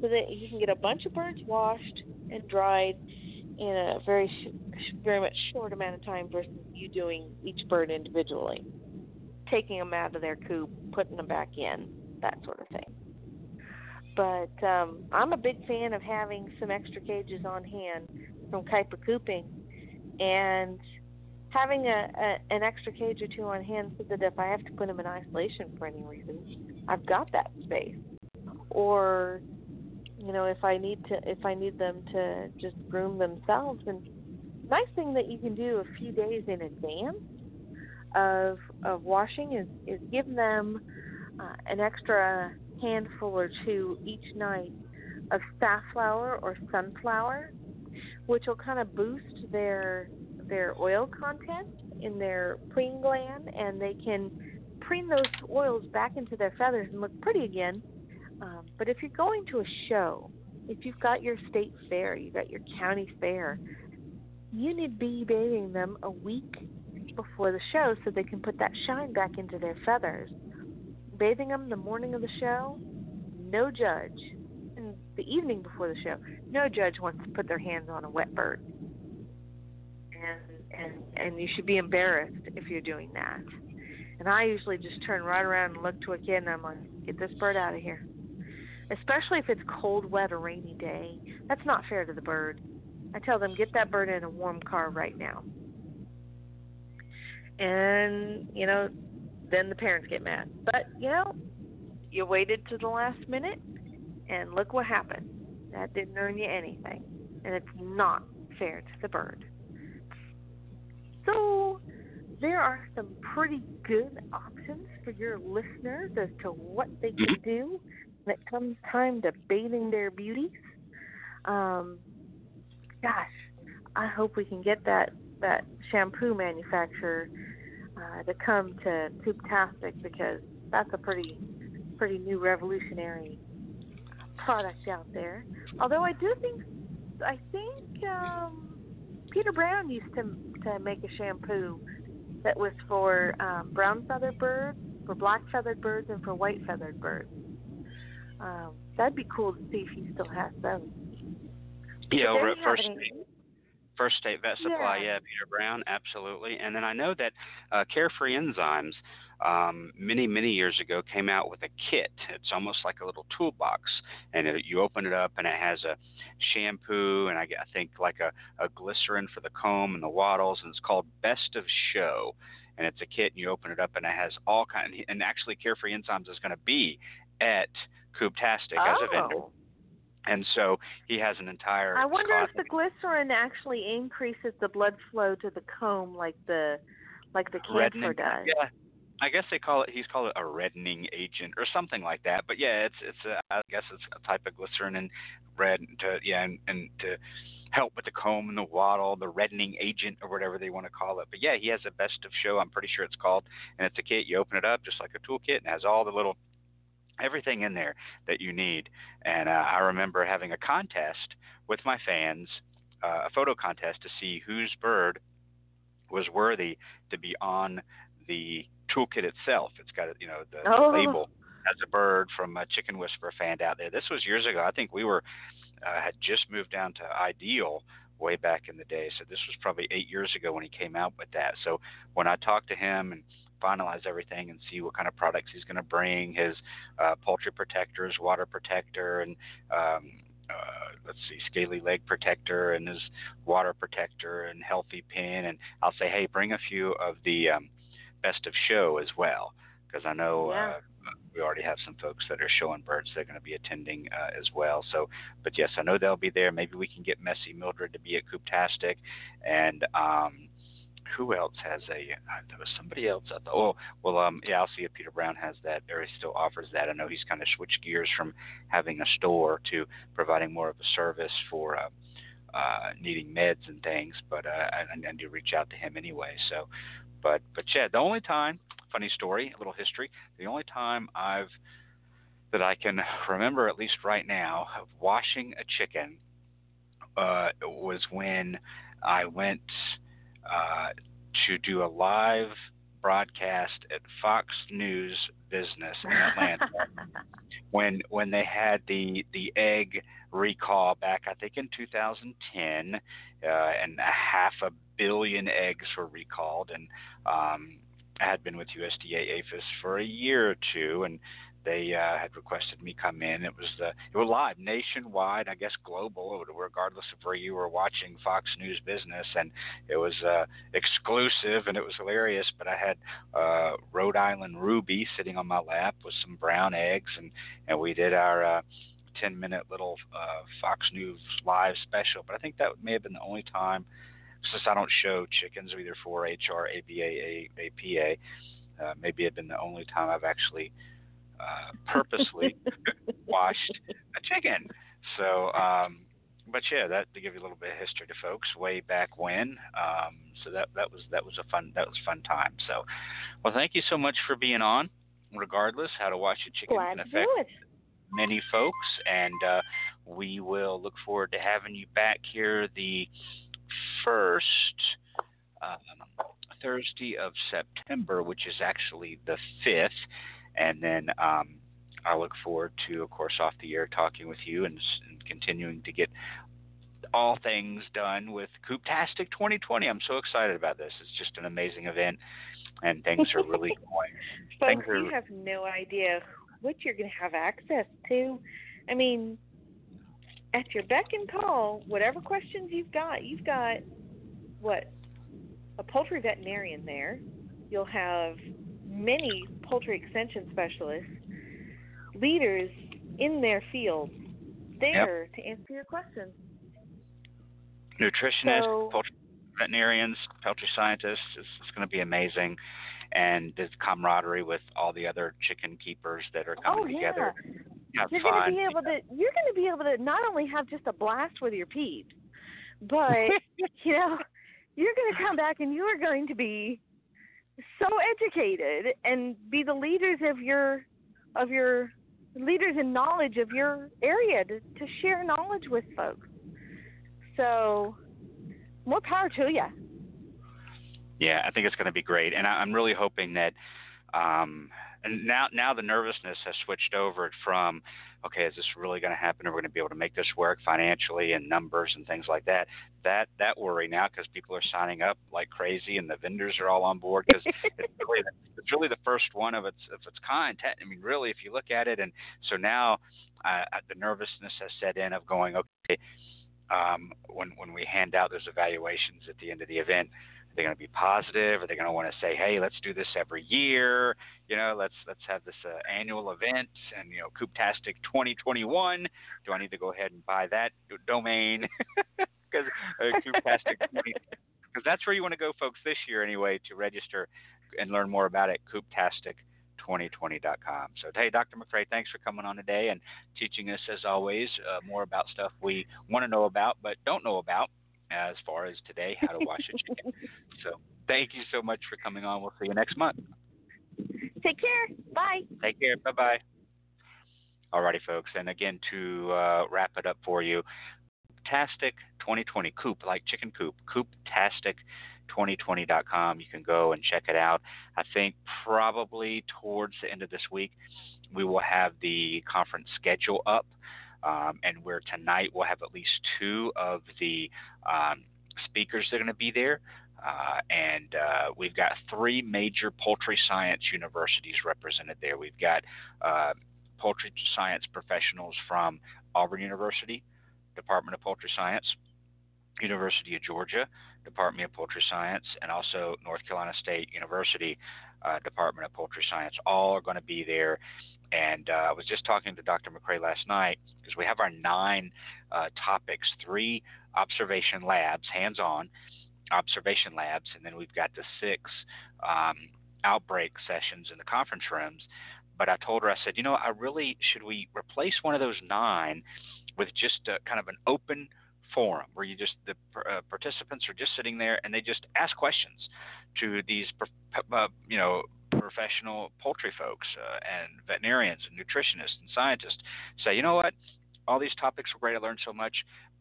so that you can get a bunch of birds washed and dried in a very very much short amount of time versus you doing each bird individually, taking them out of their coop, putting them back in, that sort of thing. But um, I'm a big fan of having some extra cages on hand from Kuiper Cooping, and having a, a an extra cage or two on hand so that if I have to put them in isolation for any reason, I've got that space. Or, you know, if I need to, if I need them to just groom themselves, and nice thing that you can do a few days in advance of of washing is is give them uh, an extra handful or two each night of safflower or sunflower, which will kind of boost their their oil content in their preen gland, and they can preen those oils back into their feathers and look pretty again. Um, but if you're going to a show, if you've got your state fair, you've got your county fair, you need to be bathing them a week before the show so they can put that shine back into their feathers. Bathing them the morning of the show, no judge. The evening before the show, no judge wants to put their hands on a wet bird and and and you should be embarrassed if you're doing that. And I usually just turn right around and look to a kid and I'm like, get this bird out of here. Especially if it's cold, wet, or rainy day. That's not fair to the bird. I tell them, get that bird in a warm car right now. And, you know, then the parents get mad. But, you know, you waited to the last minute and look what happened. That didn't earn you anything. And it's not fair to the bird. So there are some pretty good options for your listeners as to what they can mm-hmm. do when it comes time to bathing their beauties. Um, gosh, I hope we can get that that shampoo manufacturer uh, to come to Cooptastic because that's a pretty pretty new revolutionary product out there. Although I do think I think um, Peter Brown used to to make a shampoo that was for um, brown feathered birds, for black feathered birds, and for white feathered birds. Um, that'd be cool to see if he still has those. Yeah, over at First State, First State Vet Supply, yeah. yeah, Peter Brown, absolutely. And then I know that uh, Carefree Enzymes um, many, many years ago came out with a kit. It's almost like a little toolbox, and it, you open it up, and it has a shampoo, and I, I think like a, a glycerin for the comb and the wattles, and it's called Best of Show. And it's a kit, and you open it up, and it has all kind. And actually, Carefree Enzymes is going to be at Cooptastic oh. as a vendor. Oh. And so he has an entire. I wonder if the glycerin actually increases the blood flow to the comb, like the like the camphor does. Yeah, I guess they call it. He's called it a reddening agent or something like that. But yeah, it's it's a, I guess it's a type of glycerin and red to yeah and, and to help with the comb and the wattle, the reddening agent or whatever they want to call it. But yeah, he has a best of show. I'm pretty sure it's called, and it's a kit. You open it up just like a toolkit and has all the little everything in there that you need. And uh, I remember having a contest with my fans, uh, a photo contest to see whose bird was worthy to be on the toolkit itself. It's got you know the, oh. the label as a bird from a Chicken Whisperer fan out there. This was years ago. I think we were uh, had just moved down to Ideal way back in the day. So this was probably eight years ago when he came out with that. So when I talked to him and finalize everything and see what kind of products he's going to bring, his uh, poultry protectors, water protector, and um, uh, let's see, scaly leg protector, and his water protector, and healthy pin. And I'll say, hey, bring a few of the um, best of show as well, because I know. Yeah. Uh, we already have some folks that are showing birds they're going to be attending uh, as well. So, but yes, I know they'll be there. Maybe we can get Messy Mildred to be at Cooptastic, and um, who else has a? Uh, there was somebody else. I thought, oh, well, um, yeah, I'll see if Peter Brown has that, or he still offers that. I know he's kind of switched gears from having a store to providing more of a service for. Uh, uh, needing meds and things, but uh, I, I need to reach out to him anyway. So, but but yeah, the only time, funny story, a little history. The only time I've that I can remember, at least right now, of washing a chicken uh, was when I went uh, to do a live broadcast at Fox News Business in Atlanta [laughs] when when they had the the egg recall back I think in 2010 uh, and a half a billion eggs were recalled and um, I had been with USDA APHIS for a year or two. And they uh, had requested me come in. It was the it was live nationwide, I guess global, regardless of where you were watching Fox News Business, and it was uh, exclusive and it was hilarious. But I had uh, Rhode Island Ruby sitting on my lap with some brown eggs, and and we did our. Uh, 10 minute little uh, Fox News live special, but I think that may have been the only time, since I don't show chickens either 4-H or ABA, APA, uh, maybe it had been the only time I've actually uh, purposely [laughs] washed a chicken. So, um, but yeah, that to give you a little bit of history to folks, way back when. Um, so that that was that was a fun that was a fun time. So, well, thank you so much for being on. Regardless, how to wash a chicken Glad can affect many folks, and uh, we will look forward to having you back here the first um, Thursday of September, which is actually the fifth and then um, I look forward to, of course, off the air talking with you and, and continuing to get all things done with Cooptastic 2020. I'm so excited about this. It's just an amazing event, and things are really [laughs] going. Folks, are, you have no idea what you're going to have access to. I mean, at your beck and call, whatever questions you've got, you've got what a poultry veterinarian there. You'll have many poultry extension specialists, leaders in their field, there yep. to answer your questions. Nutritionists, so, poultry veterinarians, poultry scientists. It's, it's going to be amazing. And the camaraderie with all the other chicken keepers that are coming oh, together. Yeah. Have you're fun. going to be able to. You're going to be able to not only have just a blast with your peeps, but [laughs] you know, you're going to come back and you are going to be so educated and be the leaders of your of your leaders in knowledge of your area to, to share knowledge with folks. So more power to you. Yeah, I think it's going to be great, and I, I'm really hoping that. Um, and now, now the nervousness has switched over from, okay, is this really going to happen? Are we going to be able to make this work financially and numbers and things like that? That that worry now because people are signing up like crazy and the vendors are all on board because [laughs] it's really the, it's really the first one of its of its kind. I mean, really, if you look at it, and so now uh, the nervousness has set in of going, okay, um, when when we hand out those evaluations at the end of the event they going to be positive? Are they going to want to say, "Hey, let's do this every year"? You know, let's let's have this uh, annual event and you know, Cooptastic 2021. Do I need to go ahead and buy that domain [laughs] because uh, Cooptastic because [laughs] that's where you want to go, folks, this year anyway, to register and learn more about it. Cooptastic. 2020.com. So, hey, Dr. McCrea, thanks for coming on today and teaching us, as always, uh, more about stuff we want to know about but don't know about as far as today, how to wash a chicken. [laughs] so thank you so much for coming on. We'll see you next month. Take care. Bye. Take care. Bye bye. Alrighty, folks. And again, to uh, wrap it up for you, Cooptastic 2020. Coop, like chicken coop. Cooptastic2020.com. You can go and check it out. I think probably towards the end of this week, we will have the conference schedule up. Um, and where tonight we'll have at least two of the um, speakers that are going to be there. Uh, and uh, we've got three major poultry science universities represented there. We've got uh, poultry science professionals from Auburn University, Department of Poultry Science, University of Georgia, Department of Poultry Science, and also North Carolina State University, uh, Department of Poultry Science. All are going to be there. And uh, I was just talking to Dr. McCrea last night because we have our nine uh, topics, three observation labs, hands on observation labs, and then we've got the six um, outbreak sessions in the conference rooms. But I told her, I said, you know, I really should we replace one of those nine with just a, kind of an open forum where you just the uh, participants are just sitting there and they just ask questions to these uh, you know professional poultry folks uh, and veterinarians and nutritionists and scientists say you know what? All these topics were great. I learned so much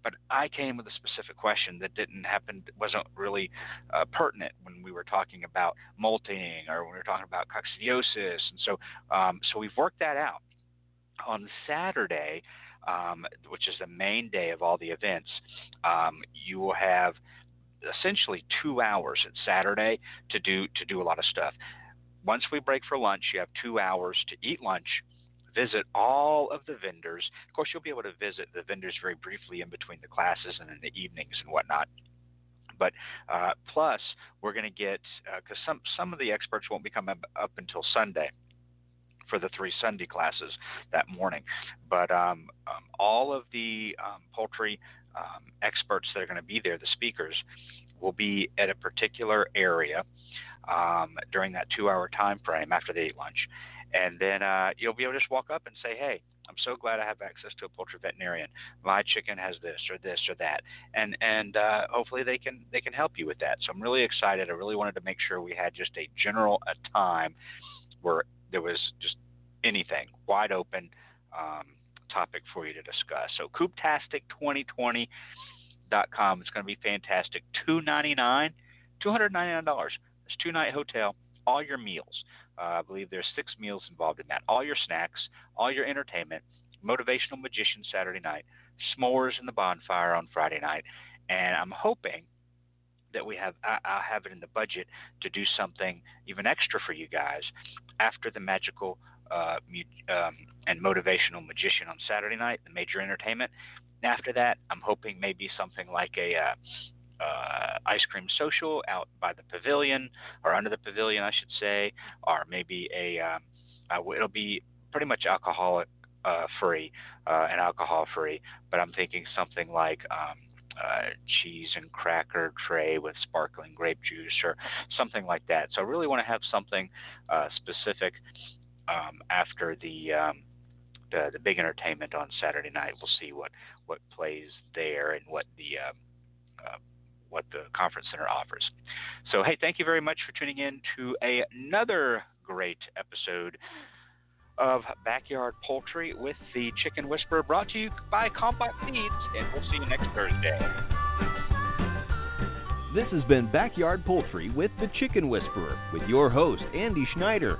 but I came with a specific question that didn't happen, wasn't really uh, pertinent when we were talking about molting or when we were talking about coccidiosis, and so um, so we've worked that out. On Saturday, um, which is the main day of all the events, um, you will have essentially two hours at Saturday to do to do a lot of stuff. Once we break for lunch, you have two hours to eat lunch visit all of the vendors. Of course, you'll be able to visit the vendors very briefly in between the classes and in the evenings and whatnot. But uh, plus, we're going to get because uh, some some of the experts won't be coming up, up until Sunday for the three Sunday classes that morning. But um, um, all of the um, poultry um, experts that are going to be there, the speakers, will be at a particular area um, during that two-hour time frame after they eat lunch, and then uh, you'll be able to just walk up and say, "Hey, I'm so glad I have access to a poultry veterinarian. My chicken has this or this or that, and and uh, hopefully they can they can help you with that. So I'm really excited. I really wanted to make sure we had just a general a time where there was just anything wide open um, topic for you to discuss. So Cooptastic2020.com. It's going to be fantastic. Two ninety nine, two hundred ninety nine dollars. It's two night hotel, all your meals. Uh, I believe there's six meals involved in that. All your snacks, all your entertainment, motivational magician Saturday night, s'mores in the bonfire on Friday night, and I'm hoping that we have I, will have it in the budget to do something even extra for you guys after the magical uh, um, and motivational magician on Saturday night, the major entertainment. After that, I'm hoping maybe something like a uh, uh, ice cream social out by the pavilion or under the pavilion, I should say, or maybe a um, uh, it'll be pretty much alcoholic uh, free uh, and alcohol free, but I'm thinking something like um, uh, cheese and cracker tray with sparkling grape juice or something like that. So I really want to have something uh, specific um, after the, um, the the big entertainment on Saturday night. We'll see what what plays there and what the um, uh, what the conference center offers. So, hey, thank you very much for tuning in to a, another great episode of Backyard Poultry with the Chicken Whisperer, brought to you by Kalmbach Feeds, and we'll see you next Thursday. This has been Backyard Poultry with the Chicken Whisperer with your host, Andy Schneider.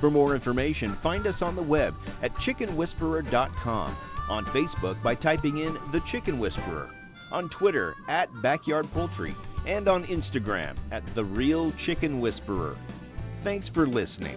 For more information, find us on the web at chickenwhisperer.com, on Facebook by typing in The Chicken Whisperer on Twitter at Backyard Poultry, and on Instagram at The Real Chicken Whisperer. Thanks for listening.